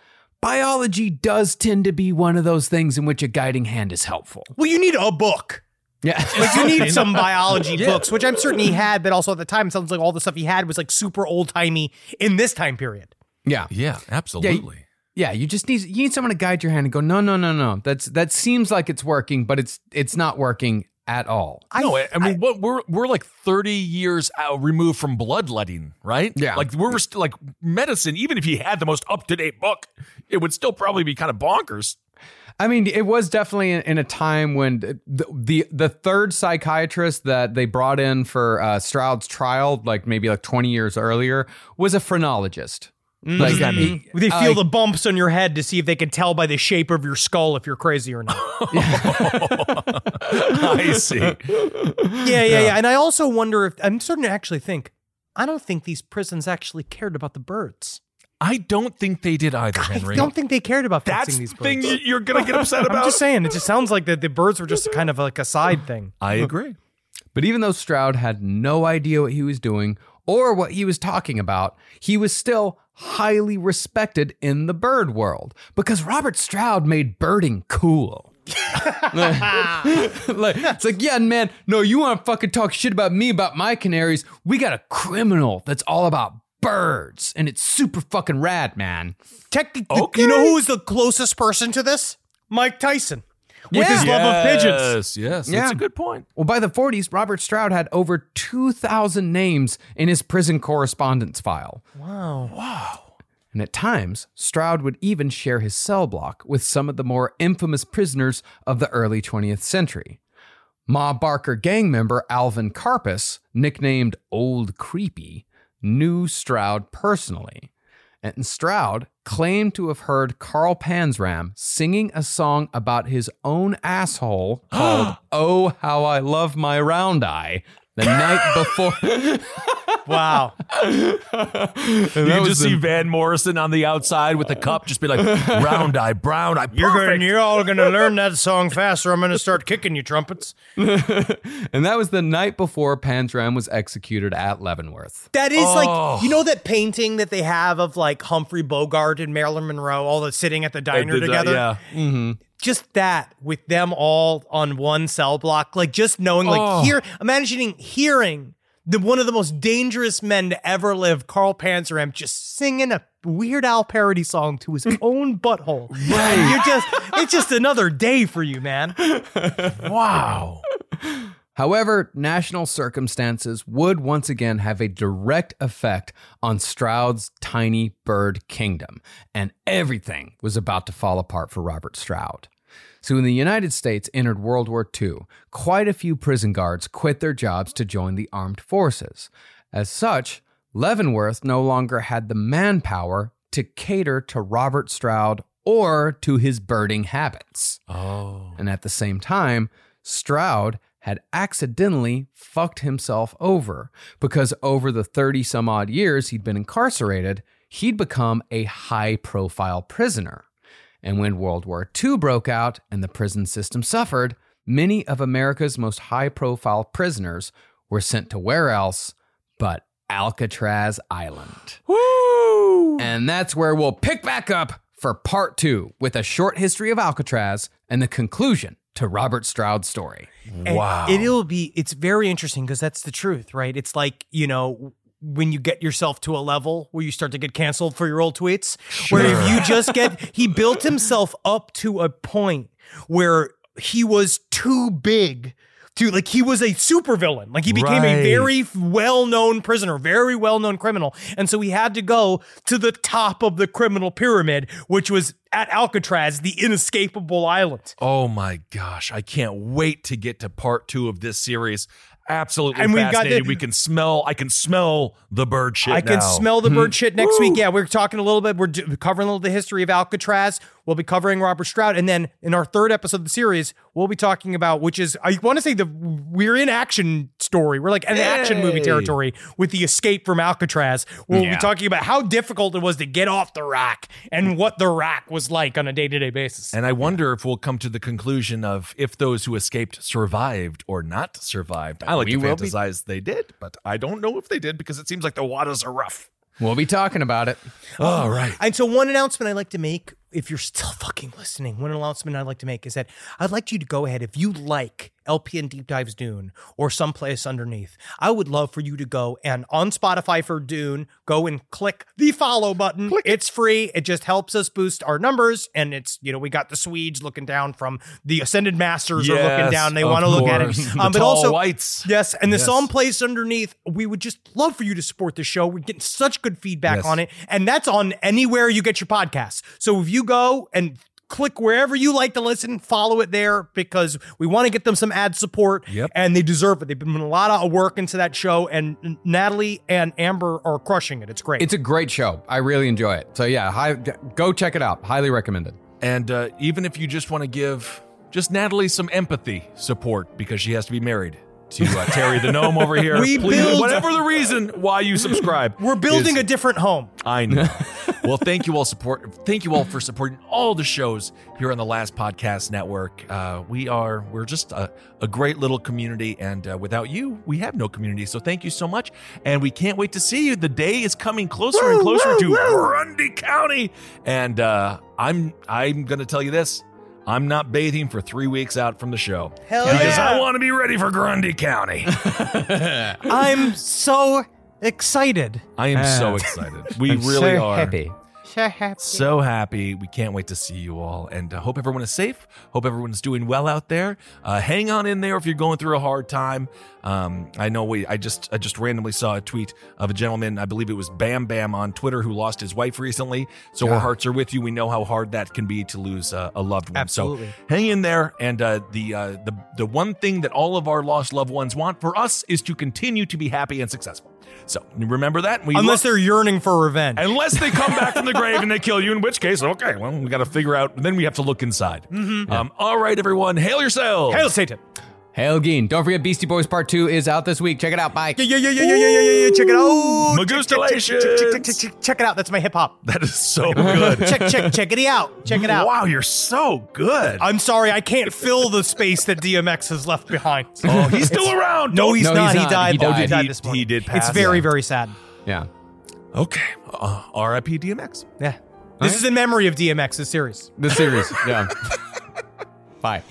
biology does tend to be one of those things in which a guiding hand is helpful. Well, you need a book. Yeah. Like you need some biology books, which I'm certain he had, but also at the time, it sounds like all the stuff he had was like super old timey in this time period. yeah. yeah, absolutely. Yeah, you just need you need someone to guide your hand and go, no, no, no, no. That's that seems like it's working, but it's it's not working at all. no, I, I mean, what we're we're like thirty years out removed from bloodletting, right? Yeah. like we're still like medicine. Even if he had the most up to date book, it would still probably be kind of bonkers. I mean, it was definitely in, in a time when the, the the third psychiatrist that they brought in for uh, Stroud's trial, like maybe like twenty years earlier, was a phrenologist. What Like, does that he- mean? They feel uh, the bumps on your head to see if they can tell by the shape of your skull if you're crazy or not. I see. yeah, yeah, yeah. And I also wonder if I'm starting to actually think I don't think these prisons actually cared about the birds. I don't think they did either, Henry. I don't think they cared about That's fixing these the birds. thing you're gonna get upset about. I'm just saying, it just sounds like the, the birds were just kind of like a side thing. I agree. But even though Stroud had no idea what he was doing or what he was talking about, he was still highly respected in the bird world because Robert Stroud made birding cool. like, it's like, yeah, man, no, you want to fucking talk shit about me about my canaries? We got a criminal that's all about birds, and it's super fucking rad, man. Technically, you know who's the closest person to this? Mike Tyson. With his love of pigeons. Yes, yes, that's a good point. Well, by the 40s, Robert Stroud had over 2,000 names in his prison correspondence file. Wow. Wow. And at times, Stroud would even share his cell block with some of the more infamous prisoners of the early 20th century. Ma Barker gang member Alvin Karpis, nicknamed Old Creepy, knew Stroud personally. And Stroud claimed to have heard Carl Panzram singing a song about his own asshole called Oh How I Love My Round Eye the night before. Wow. You can just see Van Morrison on the outside with the cup, just be like, round eye, brown eye, You're perfect. going you're all gonna learn that song faster. I'm gonna start kicking you trumpets. and that was the night before Panzram was executed at Leavenworth. That is Oh. like you know that painting that they have of like Humphrey Bogart and Marilyn Monroe all the sitting at the diner did that, together. yeah. Mm-hmm. Just that with them all on one cell block, like just knowing, like Oh. hear, imagining hearing the one of the most dangerous men to ever live, Carl Panzram, just singing a Weird Al parody song to his own butthole. Right. You just it's just another day for you, man. Wow. However, national circumstances would once again have a direct effect on Stroud's tiny bird kingdom, and everything was about to fall apart for Robert Stroud. So, when the United States entered World War II, quite a few prison guards quit their jobs to join the armed forces. As such, Leavenworth no longer had the manpower to cater to Robert Stroud or to his birding habits. Oh. And at the same time, Stroud had accidentally fucked himself over because over the 30 some odd years he'd been incarcerated, he'd become a high profile prisoner. And when World War II broke out and the prison system suffered, many of America's most high profile prisoners were sent to where else but Alcatraz Island. Woo! And that's where we'll pick back up for part two with a short history of Alcatraz and the conclusion to Robert Stroud's story. And Wow. It'll be, it's very interesting because that's the truth, right? It's like, you know, when you get yourself to a level where you start to get canceled for your old tweets, where if you just get, he built himself up to a point where he was too big. To, like he was a supervillain, like he became Right. a very well-known prisoner, very well-known criminal, and so he had to go to the top of the criminal pyramid, which was at Alcatraz, the inescapable island. Oh my gosh, I can't wait to get to part two of this series. Absolutely And we've got the- we can smell. I can smell the bird shit. I can smell the bird hmm. shit next week. Yeah, we're talking a little bit. We're covering a little the history of Alcatraz. We'll be covering Robert Stroud, and then in our third episode of the series, we'll be talking about which is I want to say the we're in action story. We're like in action movie territory with the escape from Alcatraz. We'll Yeah. be talking about how difficult it was to get off the rack and what the rack was like on a day to day basis. And I wonder if we'll come to the conclusion of if those who escaped survived or not survived. I like We to will be- fantasize they did, but I don't know if they did because it seems like the waters are rough. We'll be talking about it. All right. And so, one announcement I'd like to make, if you're still fucking listening, one announcement I'd like to make is that I'd like you to go ahead, if you like LPN Deep Dives Dune or someplace underneath, I would love for you to go and on Spotify for Dune, go and click the follow button. it's free. It just helps us boost our numbers. And it's, you know, we got the Swedes looking down from the Ascended Masters are looking down. They want to look at it. Um, but also, whites. yes, and the Yes. someplace underneath, we would just love for you to support the show. We're getting such good feedback Yes. on it. And that's on anywhere you get your podcasts. So if you go and click wherever you like to listen, follow it there because we want to get them some ad support. Yep. And they deserve it. They've been putting a lot of work into that show, and Natalie and Amber are crushing it. It's great. It's a great show. I really enjoy it. So yeah, hi, go check it out. Highly recommended. And uh, even if you just want to give just Natalie some empathy support because she has to be married to uh, Terry the gnome over here, We please, build- whatever the reason why you subscribe, We're building is- a different home. I know. well, thank you all support. Thank you all for supporting all the shows here on the Last Podcast Network. Uh, we are we're just a, a great little community, and uh, without you, we have no community. So thank you so much, and we can't wait to see you. The day is coming closer and closer to Grundy County, and uh, I'm I'm gonna tell you this. I'm not bathing for three weeks out from the show Hell because yeah. I want to be ready for Grundy County. I'm so excited. I am so Ah. excited. We I'm really so are. happy. So happy. So happy. We can't wait to see you all. And uh, hope everyone is safe. Hope everyone's doing well out there. Uh, hang on in there if you're going through a hard time. Um, I know we I just I just randomly saw a tweet of a gentleman, I believe it was Bam Bam on Twitter, who lost his wife recently. So our hearts are with you. We know how hard that can be to lose uh, a loved one. Absolutely. So hang in there. And uh, the uh, the the one thing that all of our lost loved ones want for us is to continue to be happy and successful. So remember that. We Unless love- they're yearning for revenge. Unless they come back from the grave and they kill you, in which case, okay, well, we got to figure out. Then we have to look inside. Um, all right, everyone, hail yourselves. Hail Satan. Hail Gein. Don't forget Beastie Boys Part 2 is out this week. Check it out. Bye. Yeah, yeah, yeah, yeah, yeah, yeah, yeah, yeah. Check it out. Magustalations. Check it out. That's my hip hop. That is so good. check, check, check it out. Check it out. Wow, you're so good. I'm sorry, I can't fill the space that DMX has left behind. Oh, he's still around. No, oh, he's No, not. he's He died. He Oh, died. He- this morning. he did pass. It's very, very sad. Yeah. Okay. Uh, R.I.P. DMX. Yeah. This is in memory of DMX's series. The series. Yeah. Bye.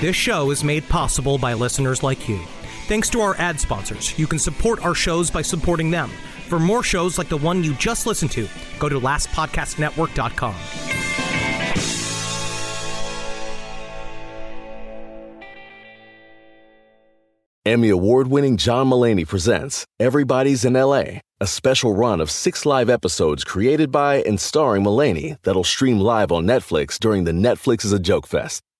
This show is made possible by listeners like you. Thanks to our ad sponsors, you can support our shows by supporting them. For more shows like the one you just listened to, go to lastpodcastnetwork.com. Emmy award winning John Mulaney presents Everybody's in LA, a special run of six live episodes created by and starring Mulaney that'll stream live on Netflix during the Netflix is a Joke Fest.